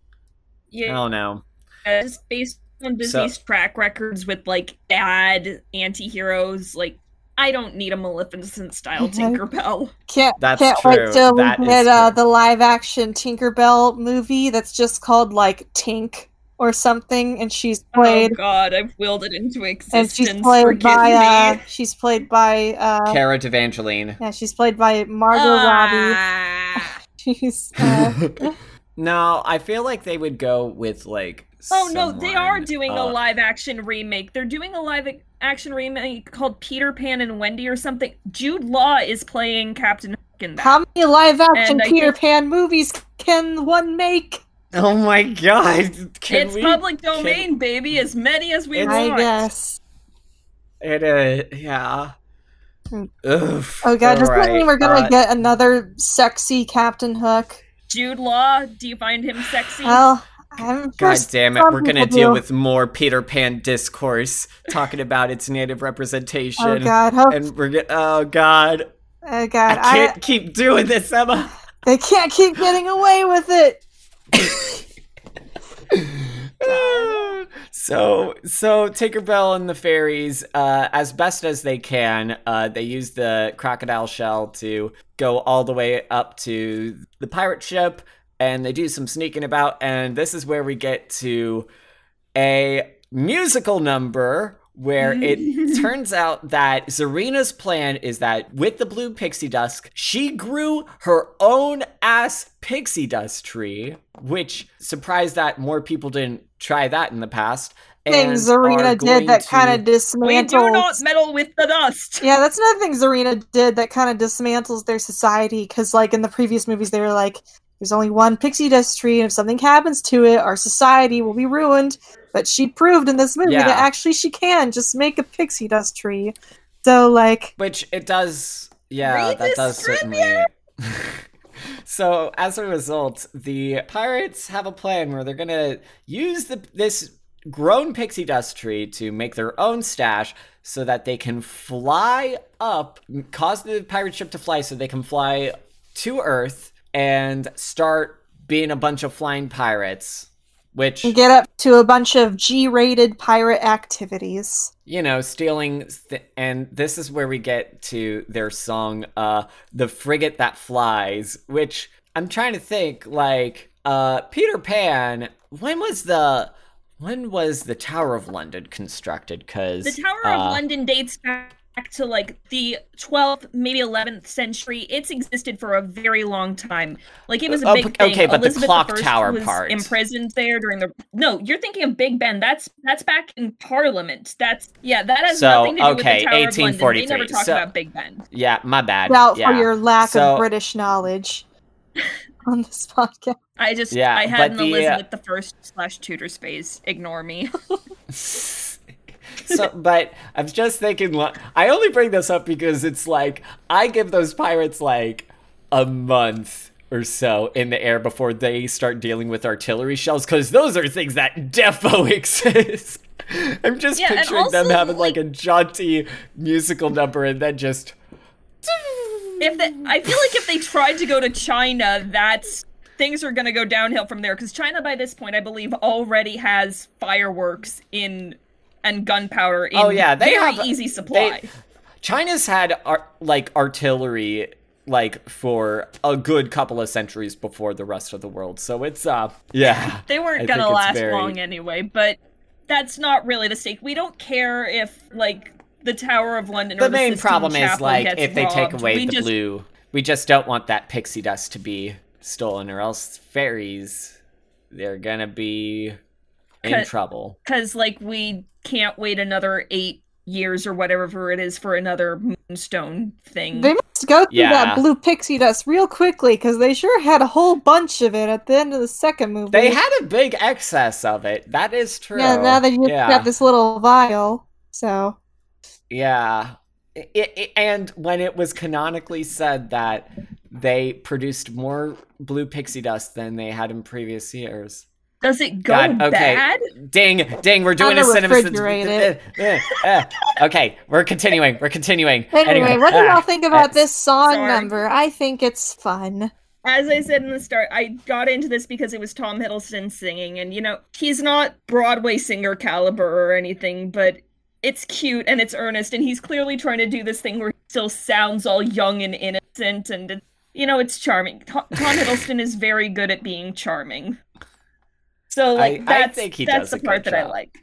Yeah. I Yeah, don't know. just based on Disney's track records with like bad anti-heroes, like I don't need a Maleficent style Mhm. Tinkerbell. Can't That's can't true. wait till That we get uh, the live action Tinkerbell movie that's just called like Tink or something, and she's played Oh god, I've willed it into and she's played Forgive by uh, me. she's played by uh, Cara Delevingne. yeah she's played by Margot Robbie. Ah. [LAUGHS] She's uh, [LAUGHS] no, I feel like they would go with like. Oh no, they are doing uh, a live action remake. They're doing a live action remake called Peter Pan and Wendy or something. Jude Law is playing Captain Hook in that. how many live action And Peter think- Pan movies can one make? Oh my god! Can it's we- public can- domain, baby. As many as we It's- I want. guess. It is, yeah. Oof. Oh god, does that mean we're gonna uh, get another sexy Captain Hook? Jude Law, do you find him sexy? Well, I'm God damn it, we're gonna deal do. with more Peter Pan discourse talking about its native representation. Oh god, hope, And we're gonna, oh god. oh god, I, can't keep doing this, Emma. they can't keep getting away with it. [LAUGHS] so so Tinkerbell and the fairies, uh, as best as they can, uh, they use the crocodile shell to go all the way up to the pirate ship, and they do some sneaking about, and this is where we get to a musical number where it [LAUGHS] turns out that Zarina's plan is that with the blue pixie dust, she grew her own ass pixie dust tree, which surprised that more people didn't try that in the past. Thing and Zarina did that to- kind of dismantles. we do not meddle with the dust. Yeah, that's another thing Zarina did that kind of dismantles their society. Because, like, in the previous movies, they were like, there's only one pixie dust tree, and if something happens to it, our society will be ruined. But she proved in this movie Yeah. that actually she can just make a pixie dust tree. So, like, Which it does, yeah, that this does certainly. So as a result, the pirates have a plan where they're gonna use the this grown pixie dust tree to make their own stash, so that they can fly up, cause the pirate ship to fly, so they can fly to Earth and start being a bunch of flying pirates. Which get up to a bunch of G rated pirate activities. you know, stealing, st- and this is where we get to their song, uh, "The Frigate That Flies," which I'm trying to think, like, uh, Peter Pan. When was the when was the Tower of London constructed? Because The Tower of London dates back to like the 12th, maybe 11th century. It's existed for a very long time. Like it was a Oh, big p- thing. okay, but the Elizabeth clock I tower was part. imprisoned there during the. No, you're thinking of Big Ben. That's that's back in Parliament. That's yeah. That has So, nothing to do okay, with the Tower of London. They never talk So- about Big Ben. Yeah, my bad. Out yeah. for your lack So- of British knowledge [LAUGHS] on this podcast. I just Yeah, I but had an the, uh, Elizabeth the First slash Tudor space. Ignore me. [LAUGHS] [LAUGHS] so, but I'm just thinking. I only bring this up because it's like I give those pirates like a month or so in the air before they start dealing with artillery shells, because those are things that defo [LAUGHS] exist. I'm just Yeah, picturing them also, having like, a jaunty musical number and then just. if they, I feel like if they tried to go to China, that's things are gonna go downhill from there. Because China, by this point, I believe, already has fireworks in and gunpowder in Oh, yeah, they very have- easy supply. China's had ar- like artillery like for a good couple of centuries before the rest of the world. So it's uh yeah. They weren't I gonna last very- long anyway, but that's not really the stake. We don't care if like the Tower of London or The the main problem is like if they take away we the just, blue, we just don't want that pixie dust to be stolen, or else fairies they're gonna be in trouble. because like we can't wait another eight years or whatever it is for another moonstone thing. They must go through Yeah. that blue pixie dust real quickly because they sure had a whole bunch of it at the end of the second movie. They had a big excess of it. That is true. yeah. Now they just yeah. got this little vial. So Yeah. It, it, and when it was canonically said that they produced more blue pixie dust than they had in previous years. Does it go God, okay. bad? Ding, ding, we're doing I'm a gonna cinema. refrigerate [LAUGHS] okay, we're continuing. We're continuing. Anyway, what do y'all ah, think about uh, this song sorry. number? I think it's fun. As I said in the start, I got into this because it was Tom Hiddleston singing, and you know, he's not Broadway singer caliber or anything, but it's cute and it's earnest, and he's clearly trying to do this thing where he still sounds all young and innocent, and it- you know, it's charming. Tom, Tom Hiddleston is very good at being charming. So, like, I that's, think he that's does the part good that I like.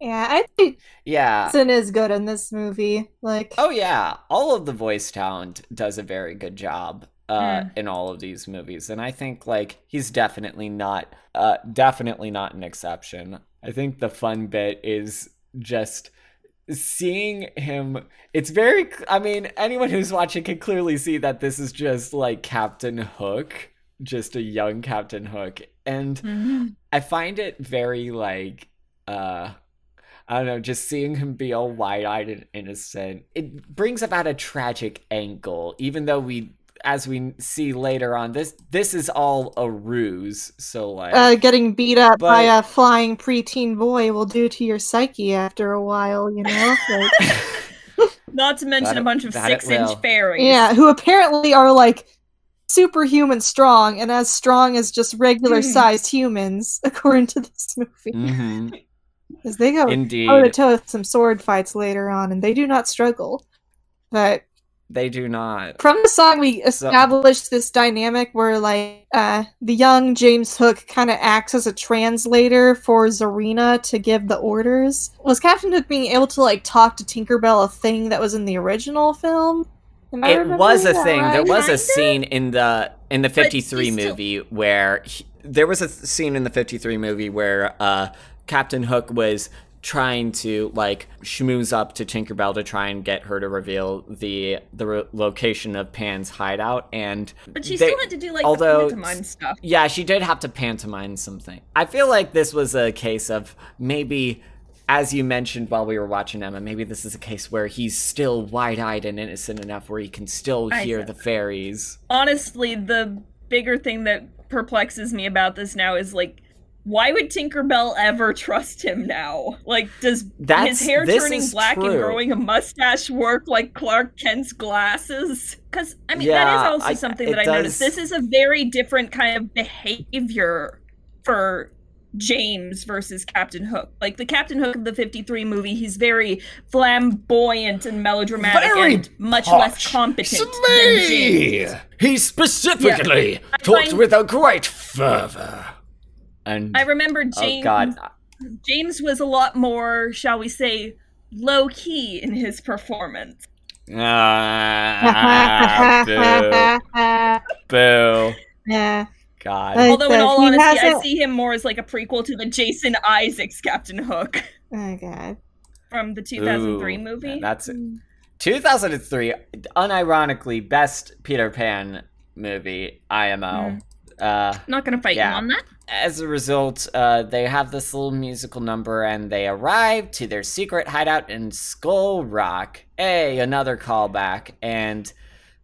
Yeah, I think Yeah. Sin is good in this movie. Like, Oh yeah, all of the voice talent does a very good job uh, Mm. in all of these movies, and I think like he's definitely not, uh, definitely not an exception. I think the fun bit is just seeing him. It's very. I mean, anyone who's watching can clearly see that this is just like Captain Hook, just a young Captain Hook, and I find it very like uh I don't know, just seeing him be all wide-eyed and innocent. It brings about a tragic angle, even though we as we see later on this this is all a ruse. So like uh, getting beat up by a flying preteen boy will do to your psyche after a while, you know? [LAUGHS] Like, Not to mention That a bunch of six inch fairies. yeah, who apparently are like superhuman strong and as strong as just regular sized humans, [LAUGHS] according to this movie. [LAUGHS] Mhm. Because they go indeed toe to toe with some sword fights later on, and they do not struggle. But they do not. from the song we established this dynamic where like uh the young James Hook kind of acts as a translator for Zarina to give the orders. Was Captain Hook being able to like talk to Tinkerbell a thing that was in the original film? Am I It was a that thing. There was a scene in the in the 53 he still- movie where he, there was a scene in the 53 movie where uh Captain Hook was trying to like schmooze up to Tinkerbell to try and get her to reveal the the re- location of Pan's hideout and But she they- still had to do like although- the pantomime stuff. yeah, she did have to pantomime something. I feel like this was a case of maybe, as you mentioned while we were watching Emma, maybe this is a case where he's still wide eyed and innocent enough where he can still hear the fairies. honestly, the bigger thing that perplexes me about this now is like, why would Tinkerbell ever trust him now? Like, does That's- his hair turning black and growing a mustache work like Clark Kent's glasses? Because I mean, that Yeah, is also I- something that I noticed. This is a very different kind of behavior for James versus Captain Hook. Like the Captain Hook of the 53 movie, he's very flamboyant and melodramatic Very and much less posh. competent than James. He specifically I talked find- with a great fervor. And I remember oh James. god, James was a lot more, shall we say, low key in his performance. ah, [LAUGHS] boo, boo, yeah. God. Like Although, in all honesty, I see him more as like a prequel to the Jason Isaacs Captain Hook Oh god. from the 2003 Ooh, movie. That's it. 2003, unironically best Peter Pan movie, IMO. Uh, Not gonna fight Yeah. you on that. as a result, uh, they have this little musical number and they arrive to their secret hideout in Skull Rock. Hey, another callback. And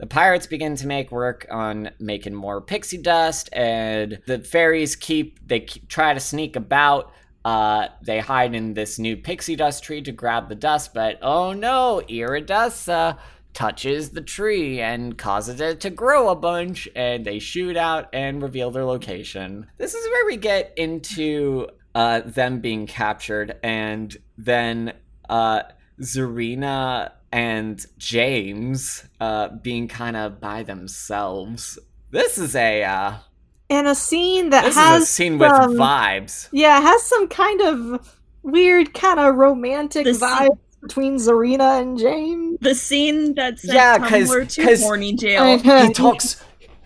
the pirates begin to make work on making more pixie dust, and the fairies keep, they keep, try to sneak about. Uh, they hide in this new pixie dust tree to grab the dust, but oh no, Iridessa touches the tree and causes it to grow a bunch, and they shoot out and reveal their location. This is where we get into uh, them being captured, and then uh, Zarina and James uh, being kind of by themselves. This is a uh, And a scene that this has is a scene with some- vibes. Yeah, it has some kind of weird kind of romantic The scene- vibe between Zarina and James. The scene that sent Yeah, 'cause- Tumblr to 'cause- horny jail. [LAUGHS] He talks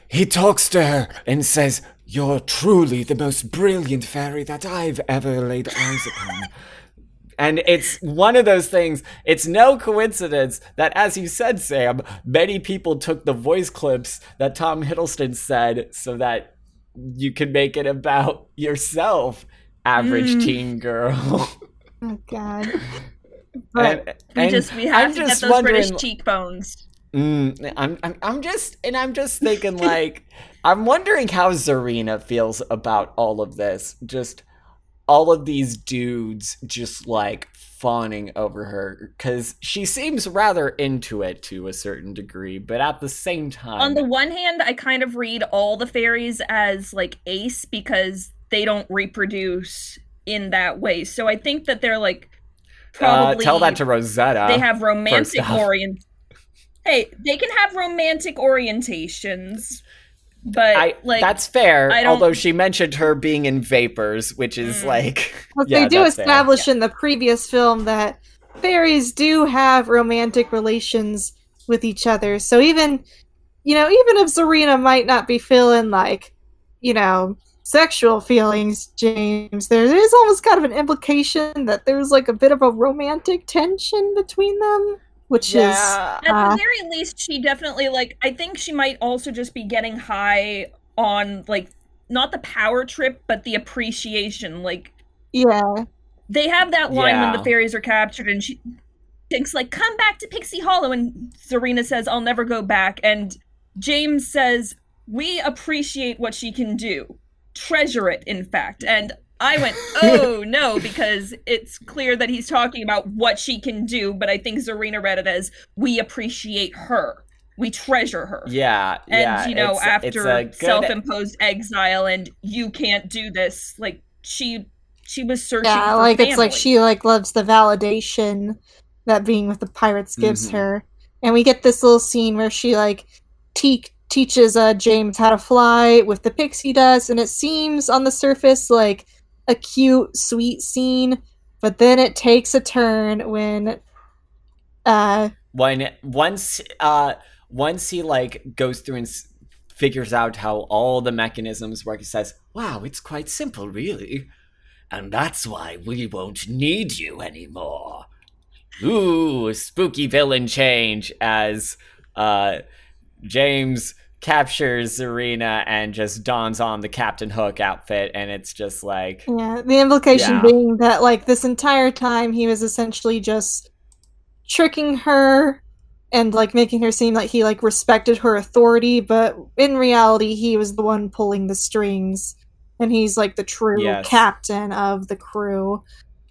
he talks to her and says, You're truly the most brilliant fairy that I've ever laid eyes upon. And it's one of those things, it's no coincidence that, as you said, Sam, many people took the voice clips that Tom Hiddleston said so that you could make it about yourself, average teen girl. [LAUGHS] Oh god. But and, we and just we have I'm to get those British cheekbones. Mm, I'm, I'm I'm just and I'm just thinking like I'm wondering how Zarina feels about all of this. Just all of these dudes just like fawning over her cuz she seems rather into it to a certain degree, but at the same time On the one hand, I kind of read all the fairies as like ace because they don't reproduce in that way. So I think that they're like uh, probably tell that to Rosetta. they have romantic orient. Hey, they can have romantic orientations, but I, like that's fair. I don't- Although she mentioned her being in vapors, which is Mm. like [LAUGHS] But Yeah, they do that's fair. establish in the previous film that fairies do have romantic relations with each other. So even, you know, even if Zarina might not be feeling like, you know, sexual feelings, James, there is almost kind of an implication that there's like a bit of a romantic tension between them, which yeah. At Uh, the very least, she definitely like. I think she might also just be getting high on like not the power trip, but the appreciation. Like yeah, they have that line when the fairies are captured, and she thinks like, "Come back to Pixie Hollow," and Zarina says, "I'll never go back," and James says, "We appreciate what she can do, treasure it." In fact, and I went, [LAUGHS] "Oh no," because it's clear that he's talking about what she can do, but I think Zarina read it as, "We appreciate her." We treasure her. Yeah, And yeah, you know, it's- it's after a good- self-imposed exile and you can't do this, like she she was searching yeah, for like it's like she like loves the validation that being with the pirates gives Mhm. her, and we get this little scene where she like te- teaches uh James how to fly with the pixie dust, and it seems on the surface like a cute, sweet scene, but then it takes a turn when uh when once uh once he like goes through and s- figures out how all the mechanisms work he says wow it's quite simple really. And that's why we won't need you anymore. Ooh spooky villain change as uh james captures Zarina and just dons on the captain hook outfit and it's just like Yeah, the implication Yeah. being that like this entire time he was essentially just tricking her and like making her seem like he like respected her authority, but in reality he was the one pulling the strings and he's like the true Yes. captain of the crew.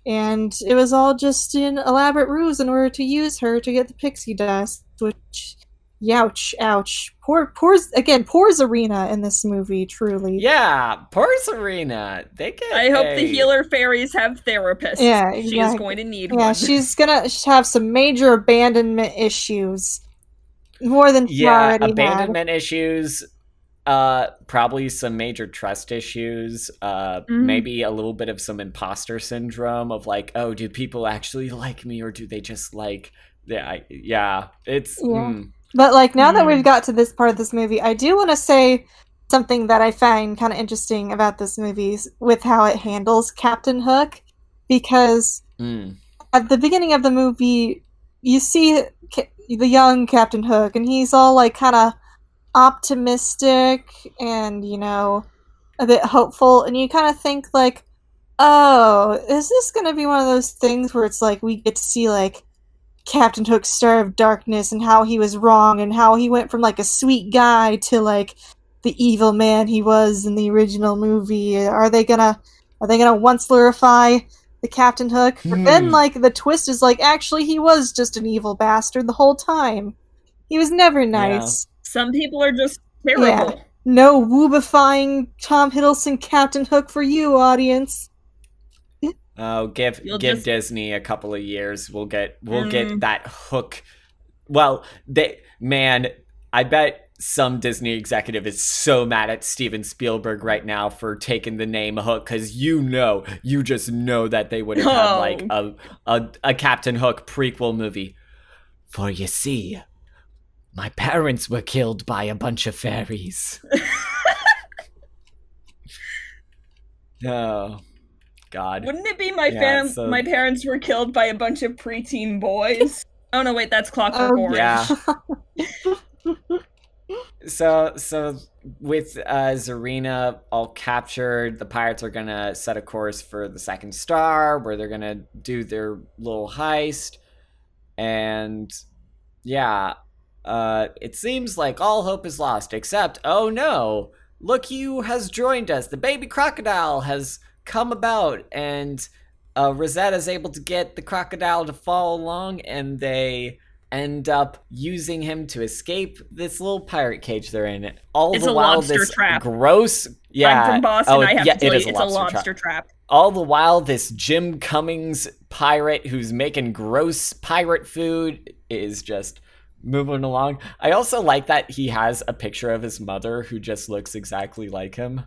And it was all just an elaborate ruse in order to use her to get the pixie dust, which youch, ouch. Poor poor again, poor Zarina in this movie, truly. yeah poor Zarina they get I hope the healer fairies have therapists. Yeah, She is going to need Yeah, one. she's gonna have some major abandonment issues. More than yeah already had. abandonment issues uh probably some major trust issues uh Mhm. maybe a little bit of some imposter syndrome of like oh do people actually [LAUGHS] like me or do they just like yeah I- yeah it's Yeah. mm, But like now that Hmm. we've got to this part of this movie, I do want to say something that I find kind of interesting about this movie with how it handles Captain Hook, because mm. at the beginning of the movie, you see the young Captain Hook, and he's all like kind of optimistic and you know a bit hopeful, and you kind of think like, oh, is this going to be one of those things where it's like we get to see like Captain Hook's Star of Darkness and how he was wrong and how he went from like a sweet guy to like the evil man he was in the original movie. Are they gonna are they gonna once glorify the Captain Hook? But then Hmm. like the twist is like actually he was just an evil bastard the whole time. He was never nice. Some people are just terrible. No woobifying Tom Hiddleston Captain Hook for you, audience. Oh give You'll give just- disney a couple of years. We'll get we'll Mm. get that hook. Well they man i bet some disney executive is so mad at steven spielberg right now for taking the name hook because you know you just know that they would have had Oh. like a, a a captain hook prequel movie. For you see my parents were killed by a bunch of fairies. [LAUGHS] Oh god Wouldn't it be my Yeah, fam- so- my parents were killed by a bunch of preteen boys? oh no, wait, that's Clockwork Oh, Orange. Yeah. [LAUGHS] so so with uh Zarina all captured, the pirates are gonna set a course for the second star where they're gonna do their little heist. And yeah. uh, it seems like all hope is lost, except, oh no, look who has joined us. The baby crocodile has come about, and uh, Rosetta's able to get the crocodile to follow along, and they end up using him to escape this little pirate cage they're in. All It's the a while, this trap. gross. Yeah, I'm from Boston. Oh, I have yeah, to tell it you, is it's a a lobster lobster trap trap. all the while this jim cummings pirate who's making gross pirate food is just moving along i also like that he has a picture of his mother who just looks exactly like him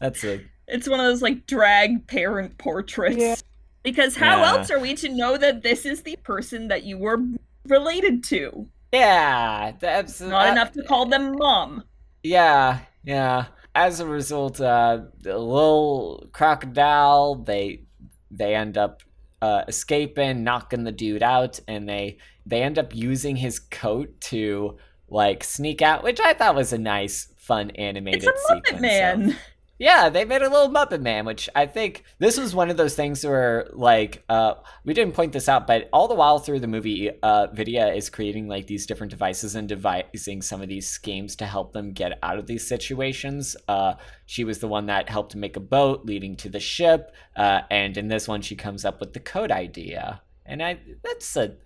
that's a It's one of those like drag parent portraits. Yeah. Because how Yeah. else are we to know that this is the person that you were related to? yeah that's Not uh, enough to call them mom. Yeah, yeah. As a result, uh, the little crocodile they they end up uh, escaping, knocking the dude out, and they they end up using his coat to like sneak out, which I thought was a nice, fun animated It's a Muppet sequence. Man. of- yeah, they made a little Muppet Man, which I think this was one of those things where, like, uh, we didn't point this out, but all the while through the movie, uh, Vidia is creating like these different devices and devising some of these schemes to help them get out of these situations. Uh, she was the one that helped make a boat leading to the ship, uh, and in this one, she comes up with the code idea, and I that's a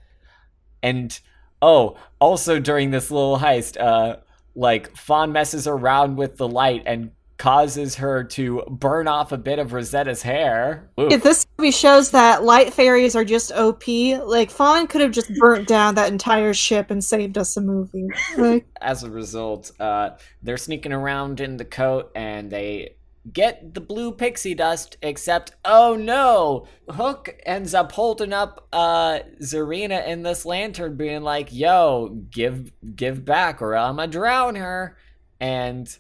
and oh, also during this little heist, uh, like Fawn messes around with the light and causes her to burn off a bit of Rosetta's hair. Oof. If this movie shows that light fairies are just OP, like Fawn could have just burnt down that entire ship and saved us a movie. Like, As a result, uh, they're sneaking around in the coat and they get the blue pixie dust, except, oh no! Hook ends up holding up uh, Zarina in this lantern, being like, yo, give, give back or I'ma drown her. And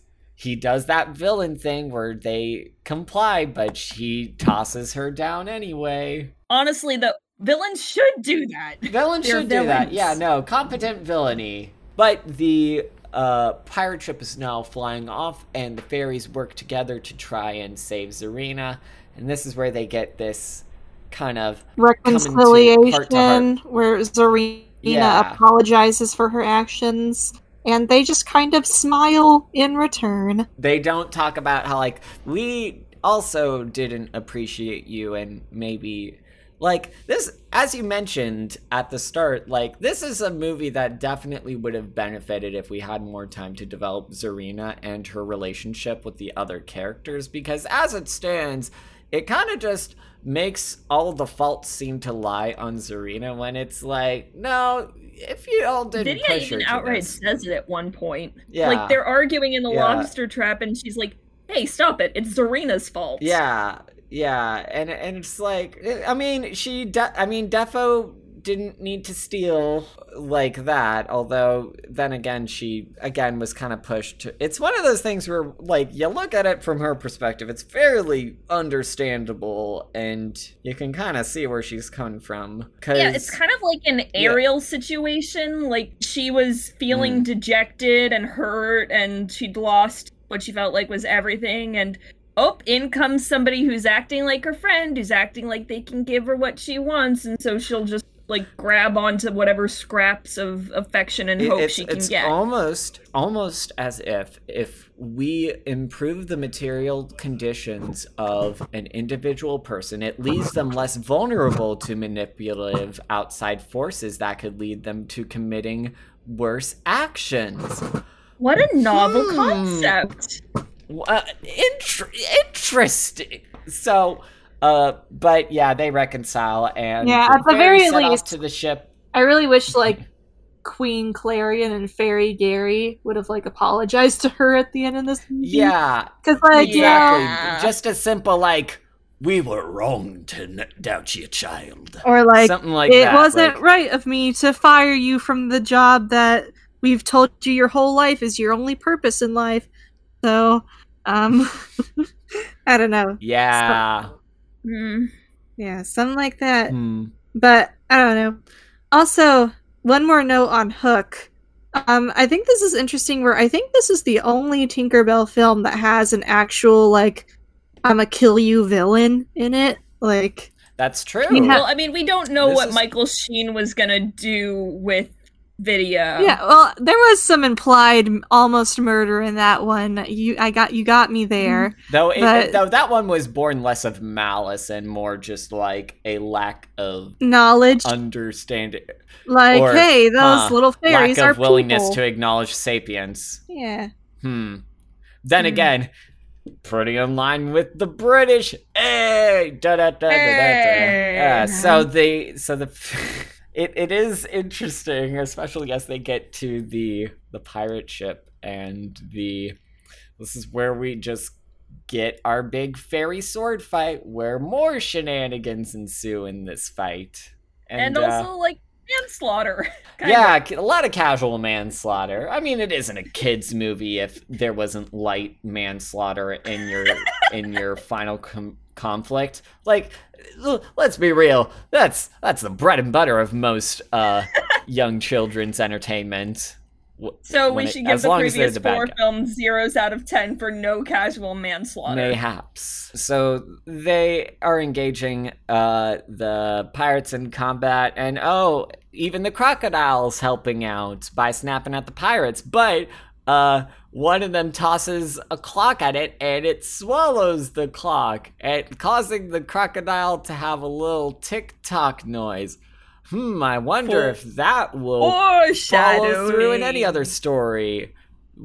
he does that villain thing where they comply, but she tosses her down anyway. Honestly, the villains should do that. [LAUGHS] Villains They're should do that. Yeah, no, competent villainy. But the uh, pirate ship is now flying off, and the fairies work together to try and save Zarina. And this is where they get this kind of reconciliation where Zarina Yeah. apologizes for her actions and they just kind of smile in return. they don't talk about how like we also didn't appreciate you and maybe like this as you mentioned at the start like this is a movie that definitely would have benefited if we had more time to develop Zarina and her relationship with the other characters because as it stands it kind of just makes all the faults seem to lie on Zarina when it's like no if you all didn't Vidia even outright this- says it at one point. Yeah. Like they're arguing in the Yeah. lobster trap, and she's like, "Hey, stop it! It's Zarina's fault." Yeah, yeah, and and it's like, I mean, she, de- I mean, Defo didn't need to steal like that. Although then again, she again was kind of pushed. To, it's one of those things where, like, you look at it from her perspective, it's fairly understandable, and you can kind of see where she's coming from. Cause, Yeah, it's kind of like an Ariel situation. Like she was feeling Mm. dejected and hurt, and she'd lost what she felt like was everything. And oh, in comes somebody who's acting like her friend, who's acting like they can give her what she wants, and so she'll just like grab onto whatever scraps of affection and hope it's, she can it's get. almost almost as if if we improve the material conditions of an individual person it leaves them less vulnerable to manipulative outside forces that could lead them to committing worse actions what a novel Hmm. concept! uh, inter- interesting so uh but yeah they reconcile and Yeah, at the very least- to the ship I really wish like Queen Clarion and Fairy Gary would have like apologized to her at the end of this movie. yeah Because like you Exactly. know, Yeah. Just a simple like We were wrong to n- doubt you, child. or like something like it that. wasn't like- right of me to fire you from the job that we've told you your whole life is your only purpose in life. So, um, [LAUGHS] I don't know. Yeah. Hmm. Yeah, something like that. Hmm. But I don't know. Also, one more note on Hook. Um, I think this is interesting. Where I think this is the only Tinkerbell film that has an actual like, "I'm a kill you" villain in it. Like, That's true. We have- Well, I mean, we don't know This what is- Michael Sheen was gonna do with Vidia. Yeah, well, there was some implied almost murder in that one. You, I got you got me there. Though, it, But- though that one was born less of malice and more just like a lack of Knowledge, understanding, like, or, hey, those little fairies lack are of willingness people. to acknowledge sapience. Yeah. Hmm. Then Hmm. again, pretty in line with the British. Hey, da da da da da. da. Yeah. So the so the [LAUGHS] it, it is interesting, especially as they get to the the pirate ship and the this is where we just get our big fairy sword fight where more shenanigans ensue in this fight. and, uh, also like manslaughter. [LAUGHS] yeah, of. a lot of casual manslaughter. I mean, it isn't a kids movie if there wasn't light manslaughter in your in your [LAUGHS] final com- conflict. Like, let's be real. That's that's the bread and butter of most uh, [LAUGHS] young children's entertainment. So we when it- should give as the previous the four films zeros out of ten for no casual manslaughter. Mayhaps. So they are engaging uh, the pirates in combat, and oh, even the crocodiles helping out by snapping at the pirates. But uh, one of them tosses a clock at it, and it swallows the clock, and causing the crocodile to have a little tick tock noise. Hmm, I wonder For- if that will follow through in any other story. [LAUGHS]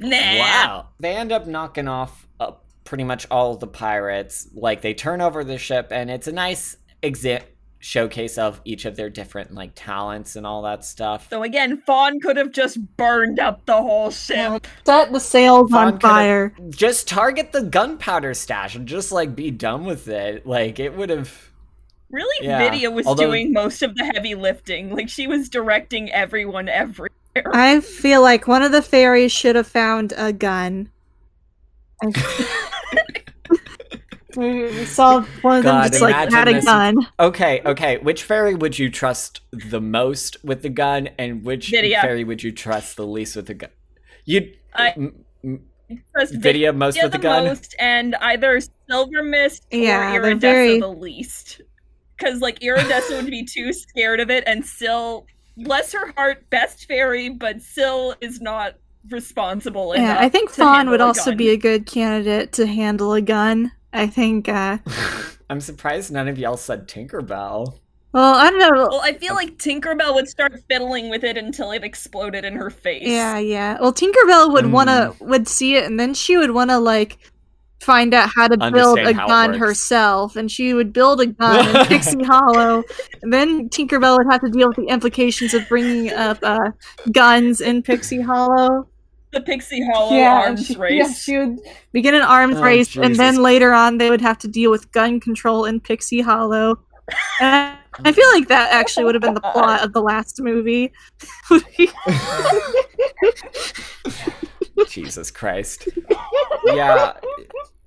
Nah. Wow. They end up knocking off uh, pretty much all of the pirates. Like they turn over the ship, and it's a nice exit showcase of each of their different like talents and all that stuff. So again, Fawn could have just burned up the whole Well, ship. Set the sails Fawn on fire. Just target the gunpowder stash and just like be done with it. Like it would have. Really, Yeah, Vidia was although- doing most of the heavy lifting. Like she was directing everyone everywhere. I feel like one of the fairies should have found a gun. [LAUGHS] [LAUGHS] [LAUGHS] I- we we saw one of them God, just like imagine had a this- gun. Okay, okay. Which fairy would you trust the most with the gun, and which Vidia. fairy would you trust the least with the gun? You. I- m- m- Trust Vidia most Vidia with the gun. most, and either Silvermist or Yeah, they're very- the least. Because like Iridessa would be too scared of it, and Syl, bless her heart, best fairy, but Syl is not responsible Yeah. I think to Fawn would also gun. be a good candidate to handle a gun. I think. uh [LAUGHS] I'm surprised none of y'all said Tinkerbell. Well, I don't know. Well, I feel like Tinkerbell would start fiddling with it until it exploded in her face. Yeah, yeah. Well, Tinkerbell would wanna Mm. would see it, and then she would wanna like find out how to build a Understand how gun herself, and she would build a gun in [LAUGHS] Pixie Hollow. And then Tinkerbell would have to deal with the implications of bringing up uh, guns in Pixie Hollow. The Pixie Hollow yeah, arms she, race. yeah, she would begin an arms Oh, race, and then later on they would have to deal with gun control in Pixie Hollow. And I feel like that actually would have been the plot of the last movie. [LAUGHS] Jesus Christ. Yeah. [LAUGHS]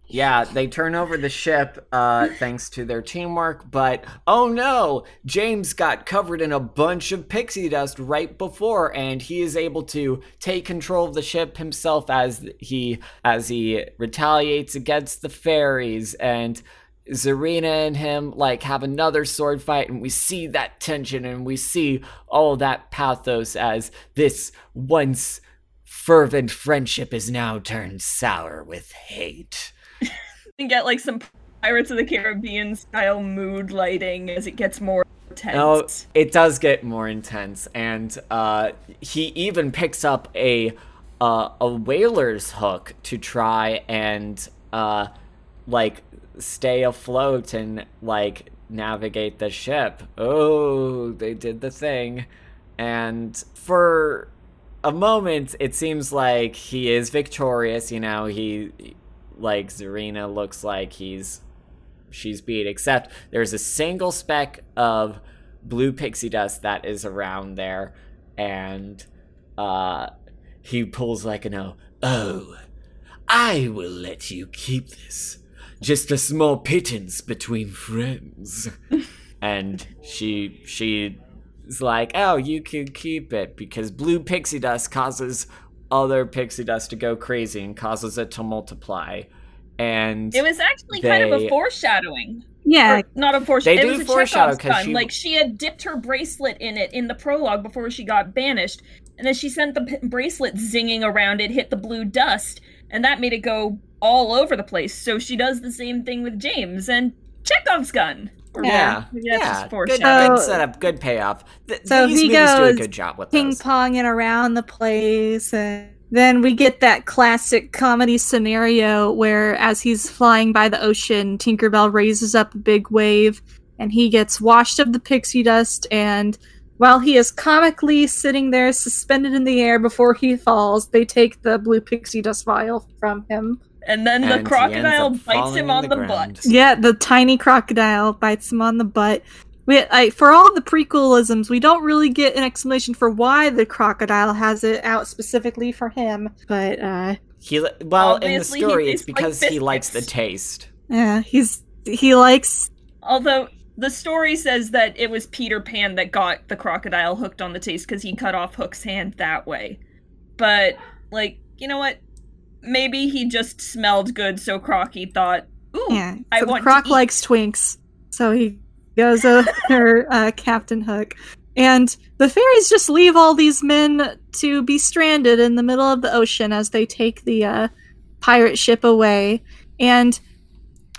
Yeah, they turn over the ship uh, thanks to their teamwork, but oh no, James got covered in a bunch of pixie dust right before, and he is able to take control of the ship himself as he as he retaliates against the fairies, and Zarina and him like have another sword fight, and we see that tension, and we see all that pathos as this once fervent friendship is now turned sour with hate. [LAUGHS] and get like some Pirates of the Caribbean style mood lighting as it gets more intense. It does get more intense, and uh, he even picks up a uh, a whaler's hook to try and uh, like stay afloat and like navigate the ship. Oh, they did the thing, and for a moment it seems like he is victorious. You know, he like Zarina looks like he's she's beat, except there's a single speck of blue pixie dust that is around there, and uh, he pulls like an oh, oh, I will let you keep this. Just a small pittance between friends. [LAUGHS] and she she is like, oh, you can keep it because blue pixie dust causes other pixie dust to go crazy and causes it to multiply. And it was actually kind of a foreshadowing. Yeah, Or not a foreshadow. They It do was a foreshadow Chekhov's 'cause gun. she- Like she had dipped her bracelet in it in the prologue before she got banished, and then she sent the p- bracelet zinging around. It hit the blue dust, and that made it go all over the place. So she does the same thing with James and Chekhov's gun. Or Yeah, that's yeah, just good, foreshadowing. good So- setup, good payoff. Th- So these he movies do a goes good job with ping those. ponging around the place and then we get that classic comedy scenario where as he's flying by the ocean tinkerbell raises up a big wave and he gets washed of the pixie dust and while he is comically sitting there suspended in the air before he falls they take the blue pixie dust vial from him And then the And he ends crocodile bites him on the the, butt. yeah the tiny crocodile bites him on the butt we, I, for all the prequelisms, we don't really get an explanation for why the crocodile has it out specifically for him. But uh, He li- well in the story, it's tastes like because he likes the taste. yeah, he's he likes. Although the story says that it was Peter Pan that got the crocodile hooked on the taste because he cut off Hook's hand that way. But, like, you know what? Maybe he just smelled good, so Crocky thought, ooh, Yeah, I so the want croc likes Twinks, so he goes over [LAUGHS] uh, Captain Hook, and the fairies just leave all these men to be stranded in the middle of the ocean as they take the uh, pirate ship away. And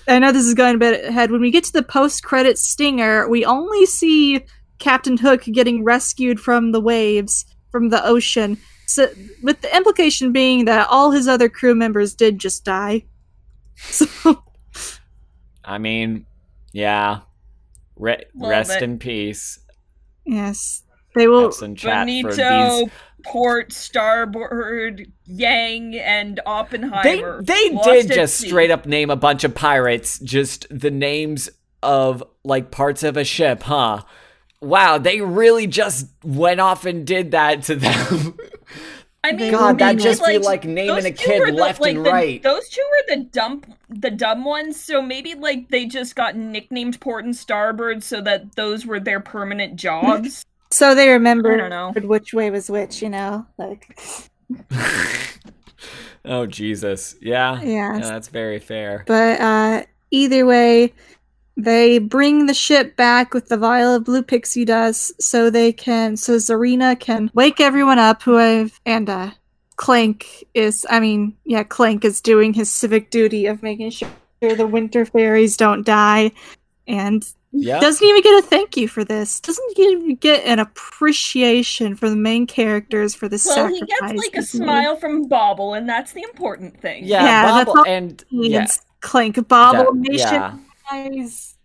I know this is going a bit ahead. When we get to the post-credit stinger, we only see Captain Hook getting rescued from the waves from the ocean. So, with the implication being that all his other crew members did just die. [LAUGHS] So I mean, yeah. Re- rest it. in peace. Yes, they will. Have some chat for Bonito, these. Port, Starboard, Yang, and Oppenheimer. they Lost did just sea. straight up name a bunch of pirates, just the names of like parts of a ship, huh? Wow, they really just went off and did that to them. [LAUGHS] I mean, God, that'd maybe, just be like naming a kid were the- left like, and the- right. Those two were the dump, the dumb ones. So maybe like they just got nicknamed Port and Starboard, so that those were their permanent jobs. [LAUGHS] So they remember I don't know. which way was which, you know? Like, [LAUGHS] oh Jesus, yeah, Yeah. yeah, that's very fair. but uh, either way, they bring the ship back with the vial of blue pixie dust, so they can, so Zarina can wake everyone up. Who have and uh, Clank is, I mean, yeah, Clank is doing his civic duty of making sure the winter fairies don't die, and Yeah, doesn't even get a thank you for this. Doesn't even get an appreciation for the main characters for the well, he gets like a he's made. smile from Bobble, and that's the important thing. yeah, Yeah, that's Bobble all and He yeah, Clank Bobble that- Nation. yeah. Guys.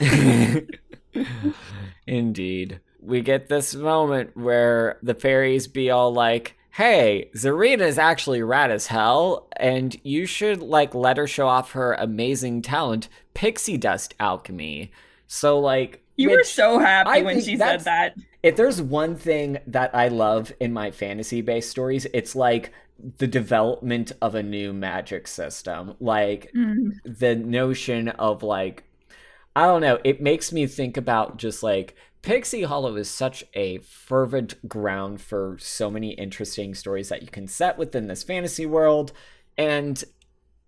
[LAUGHS] Indeed. We get this moment where the fairies be all like, hey, Zarina's actually rad as hell, and you should like let her show off her amazing talent, pixie dust alchemy. So like You were so happy I when she said that. If there's one thing that I love in my fantasy based stories, it's like the development of a new magic system. Like mm. the notion of like I don't know, it makes me think about just like Pixie Hollow is such a fervent ground for so many interesting stories that you can set within this fantasy world and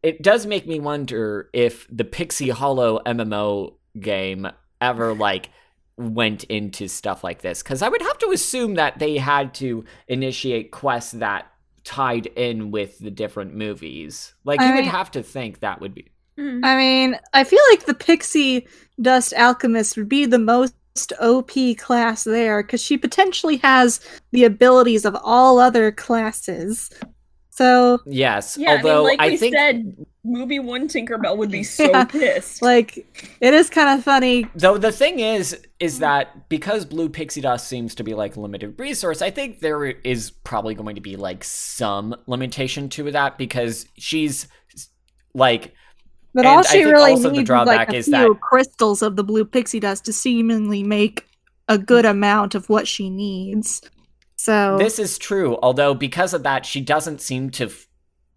it does make me wonder if the Pixie Hollow MMO game ever like went into stuff like this because I would have to assume that they had to initiate quests that tied in with the different movies. Like I you would have to think that would be mm-hmm. I mean, I feel like the Pixie Dust Alchemist would be the most OP class there because she potentially has the abilities of all other classes. So, yes. Yeah, although I mean, like we think said, movie one Tinkerbell would be [LAUGHS] so Yeah, pissed. like, it is kind of funny. Though the thing is, is that because blue pixie dust seems to be like limited resource, I think there is probably going to be like some limitation to that because she's like But And all she really also the needs is like a is few that- crystals of the blue pixie dust to seemingly make a good amount of what she needs. So This is true, although because of that, she doesn't seem to f-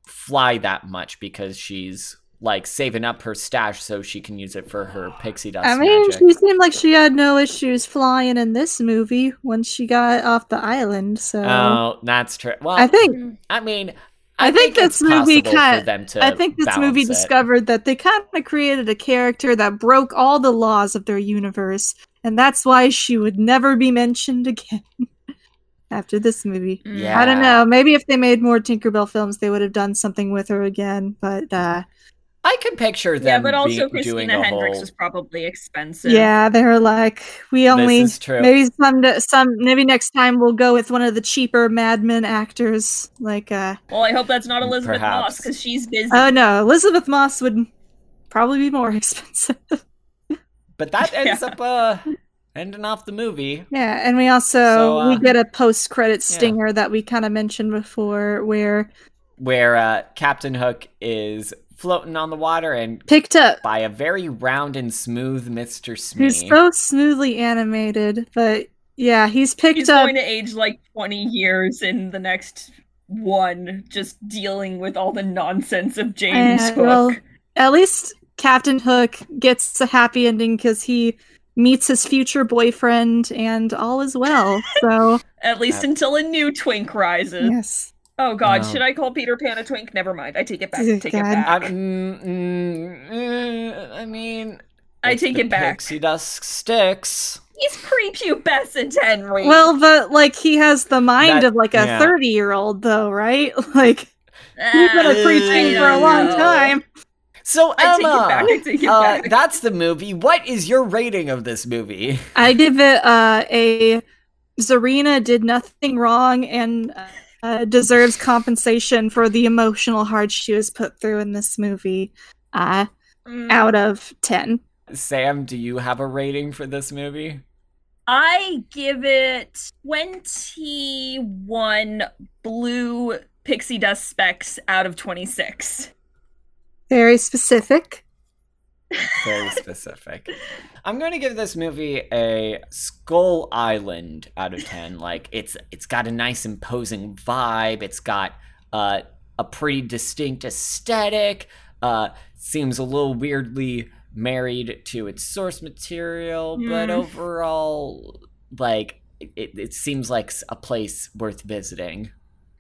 fly that much because she's like saving up her stash so she can use it for her pixie dust I mean, magic. she seemed like she had no issues flying in this movie once she got off the island. So Oh, that's true. Well, I think I mean, I, think, it's this movie kind I think this movie it. discovered that they kind of created a character that broke all the laws of their universe, and that's why she would never be mentioned again [LAUGHS] after this movie. Yeah. I don't know. Maybe if they made more Tinkerbell films, they would have done something with her again. But uh, I could picture that. Yeah, but also be- Christina a Hendricks whole. was probably expensive. yeah, they were like, we only This is true. maybe some some maybe next time we'll go with one of the cheaper Mad Men actors. Like, uh, Well, I hope that's not Elisabeth Moss because she's busy. oh no, Elisabeth Moss would probably be more [LAUGHS] expensive. But that [LAUGHS] ends Yeah. up uh, ending off the movie. Yeah, and we also So, uh, we get a post credit yeah. stinger that we kind of mentioned before, where where uh, Captain Hook is floating on the water and picked up. by a very round and smooth Mr. Smee. He's so smoothly animated, but yeah, he's picked He's up. going to age like 20 years in the next one, just dealing with all the nonsense of James Uh, Hook. well, at least Captain Hook gets a happy ending because he meets his future boyfriend, and all is well. So [LAUGHS] At least Uh, until a new twink rises. yes, Oh god, Um, should I call Peter Pan a twink? Never mind. I take it back. [LAUGHS] Take God. it back. I, mm, mm, mm, I mean, I take the it back. Pixie dust sticks. He's prepubescent, Henry. well, the like he has the mind That- of like a thirty-year-old, though, right? [LAUGHS] Like he's been Ah, a preteen I for a long know. time. So I take it Emma, back, I take it uh, back. that's the movie. What is your rating of this movie? I give it uh, a Zarina did nothing wrong and uh, deserves compensation for the emotional hard she was put through in this movie. Uh, Mm, out of ten. Sam, do you have a rating for this movie? I give it 21 blue pixie dust specks out of 26. Very specific. Very specific. I'm going to give this movie a Skull Island out of 10. Like it's it's got a nice imposing vibe. It's got uh, a pretty distinct aesthetic. Uh, seems a little weirdly married to its source material, but Mm. overall like it, it seems like a place worth visiting.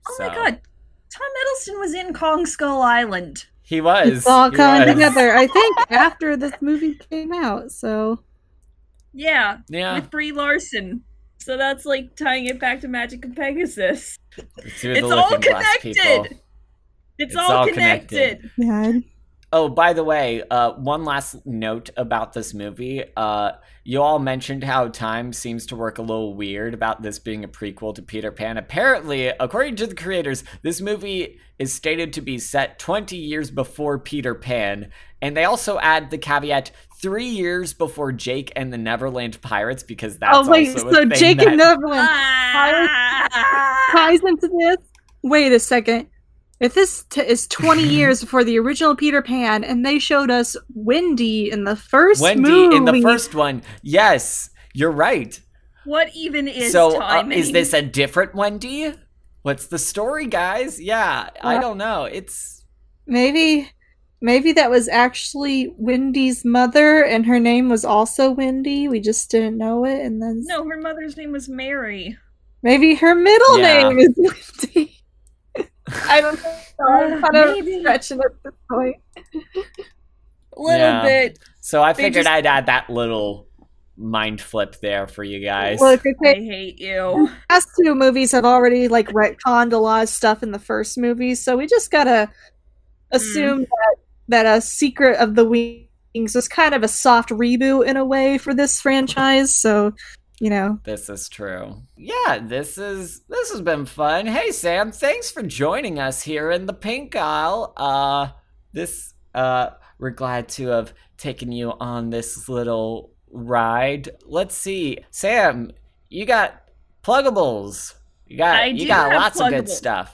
Oh So, my god. Tom Hiddleston was in Kong Skull Island. He was. It's all coming was. together. I [LAUGHS] think after this movie came out. So Yeah, Yeah. with Brie Larson. So that's like tying it back to Magic of Pegasus. It's all connected. It's, It's all, all connected. connected. yeah. Oh, by the way, uh, one last note about this movie. Uh, you all mentioned how time seems to work a little weird about this being a prequel to Peter Pan. Apparently, according to the creators, this movie is stated to be set 20 years before Peter Pan. And they also add the caveat three years before Jake and the Neverland Pirates because that's oh wait, also a so thing Jake that- and Neverland Ah! ties into this. Wait a second. If this t- is 20 [LAUGHS] years before the original Peter Pan, and they showed us Wendy in the first Wendy movie, in the first one. Yes, you're right. What even is so uh, timing? is this a different Wendy? What's the story, guys? Yeah, I don't know. It's maybe, maybe that was actually Wendy's mother, and her name was also Wendy. We just didn't know it, and then No, her mother's name was Mary. maybe her middle Yeah. name is [LAUGHS] Wendy. I don't know. I'm kind of Maybe. stretching at this point. A little Yeah. bit. so I figured just- I'd add that little mind flip there for you guys. Look, I okay, hate you. past two movies have already like retconned a lot of stuff in the first movie, so we just gotta hmm. assume that that a Secret of the Wings was kind of a soft reboot in a way for this franchise. So, you know, This is true. Yeah, this is this has been fun. Hey Sam, thanks for joining us here in the Pink aisle Uh this uh we're glad to have taken you on this little ride. Let's see. Sam, you got pluggables. You got I you got have lots of good stuff.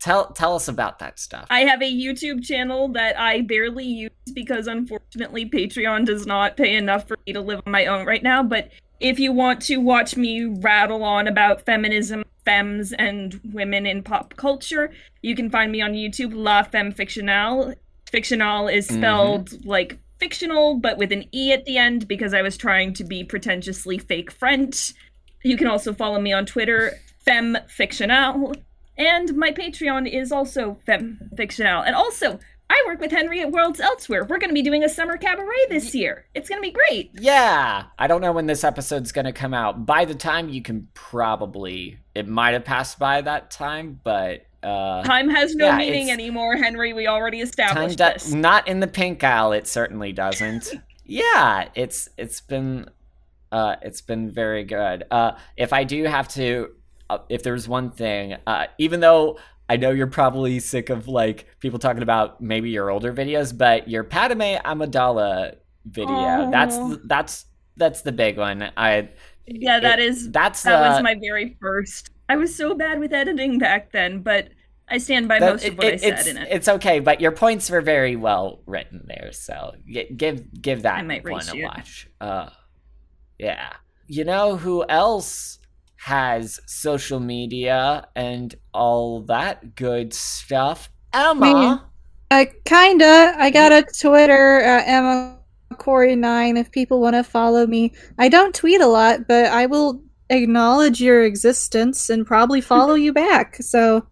Tell tell us about that stuff. I have a YouTube channel that I barely use because unfortunately Patreon does not pay enough for me to live on my own right now. But if you want to watch me rattle on about feminism, femmes, and women in pop culture, you can find me on YouTube, La Femme Fictionale. Fictionale is mm-hmm. spelled like fictional, but with an E at the end because I was trying to be pretentiously fake French. You can also follow me on Twitter, Femme Fictionale. And my Patreon is also Femme Fictionale. And also, I work with Henry at Worlds Elsewhere. We're going to be doing a summer cabaret this year. It's going to be great. Yeah, I don't know when this episode's gonna come out. By the time you can probably, it might have passed by that time, but uh, Time has no Yeah, meaning anymore, Henry. We already time established do- this. not in the pink aisle. It certainly doesn't. [LAUGHS] yeah, it's it's been uh, it's been very good. Uh, if I do have to, uh, if there's one thing, uh, even though I know you're probably sick of like people talking about maybe your older videos, but your Padme Amidala video, that's that's that's the big one. I yeah, that it- is that's that uh, was my very first. I was so bad with editing back then, but I stand by that- most of it- what I said it's, in it. It's okay, but your points were very well written there, so gi- give give that I might one race a you. watch. Uh, yeah, you know who else has social media and all that good stuff? Emma. Uh, kinda. I got a Twitter, uh, Emma Corry nine. If people want to follow me, I don't tweet a lot, but I will acknowledge your existence and probably [LAUGHS] follow you back. So,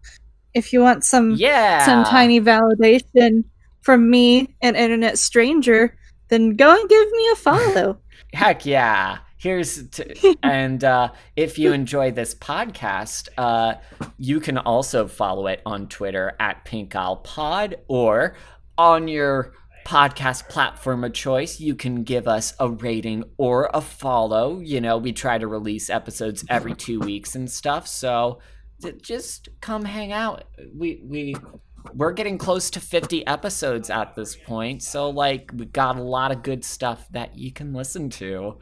if you want some Yeah, some tiny validation from me, an internet stranger, then go and give me a follow. [LAUGHS] Heck yeah. Here's to, [LAUGHS] and uh, if you enjoy this podcast, uh, you can also follow it on Twitter at Pink Aisle Pod or on your podcast platform of choice. You can give us a rating or a follow. You know, we try to release episodes every two weeks and stuff. So just come hang out. We we we're getting close to 50 episodes at this point so like we got a lot of good stuff that you can listen to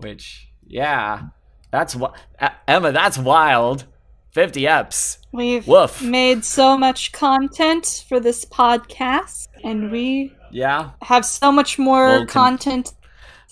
which yeah that's what uh, emma that's wild 50 eps We've Woof. made so much content for this podcast, and we yeah have so much more Well, content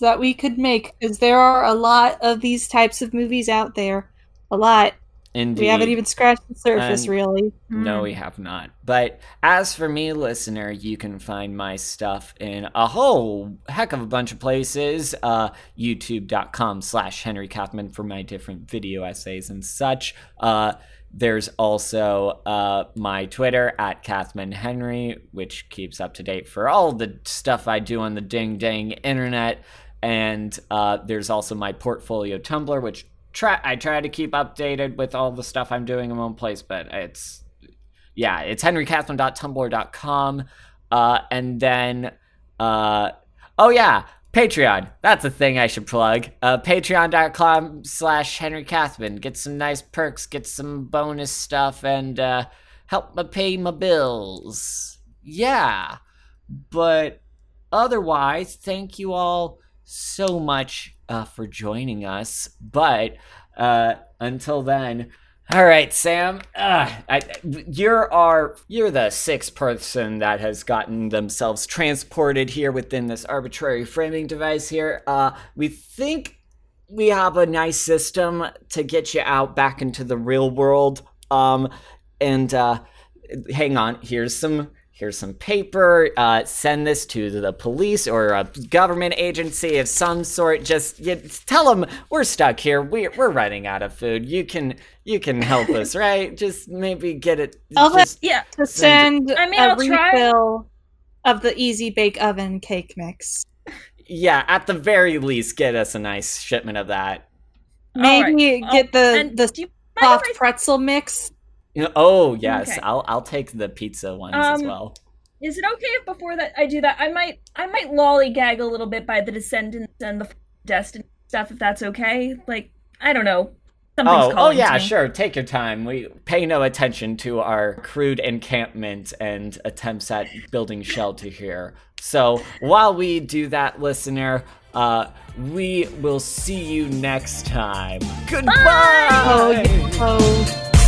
that we could make because there are a lot of these types of movies out there. A lot. Indeed We haven't even scratched the surface, really. No, we have not. But as for me, listener, you can find my stuff in a whole heck of a bunch of places. Uh, YouTube.com slash Henry Kathman for my different video essays and such. Uh, there's also uh, my Twitter at Kathman Henry, which keeps up to date for all the stuff I do on the ding dang internet. And uh, there's also my portfolio Tumblr, which try I try to keep updated with all the stuff I'm doing in one place, but it's yeah, it's henrykathman.tumblr.com. Uh, and then, uh, oh yeah, Patreon. That's a thing I should plug. Uh, Patreon.com slash Henry. Get some nice perks, get some bonus stuff, and uh, help me pay my bills. Yeah. But otherwise, thank you all so much uh, for joining us. But uh, until then, all right, Sam. Uh, I, you're our you're the sixth person that has gotten themselves transported here within this arbitrary framing device. Here, uh, we think we have a nice system to get you out back into the real world. Um, and uh, hang on, here's some here's some paper. Uh, send this to the police or a government agency of some sort. Just you, tell them we're stuck here. We're we're running out of food. You can you can help [LAUGHS] us, right? Just maybe get it. I'll have- just- Yeah, To send I mean, a I'll try. refill of the Easy Bake Oven cake mix. yeah, at the very least, get us a nice shipment of that. Maybe Oh, get the and the do soft pretzel mix. You know- oh yes, Okay. I'll I'll take the pizza ones as Um, well. Is it okay if before that I do that? I might I might lollygag a little bit by the Descendants and the Destiny stuff, if that's okay. Like I don't know. Something's Oh, oh yeah, me. sure. Take your time. We pay no attention to our crude encampment and attempts at building shelter here. So while we do that, listener, uh, we will see you next time. Goodbye. Oh, oh.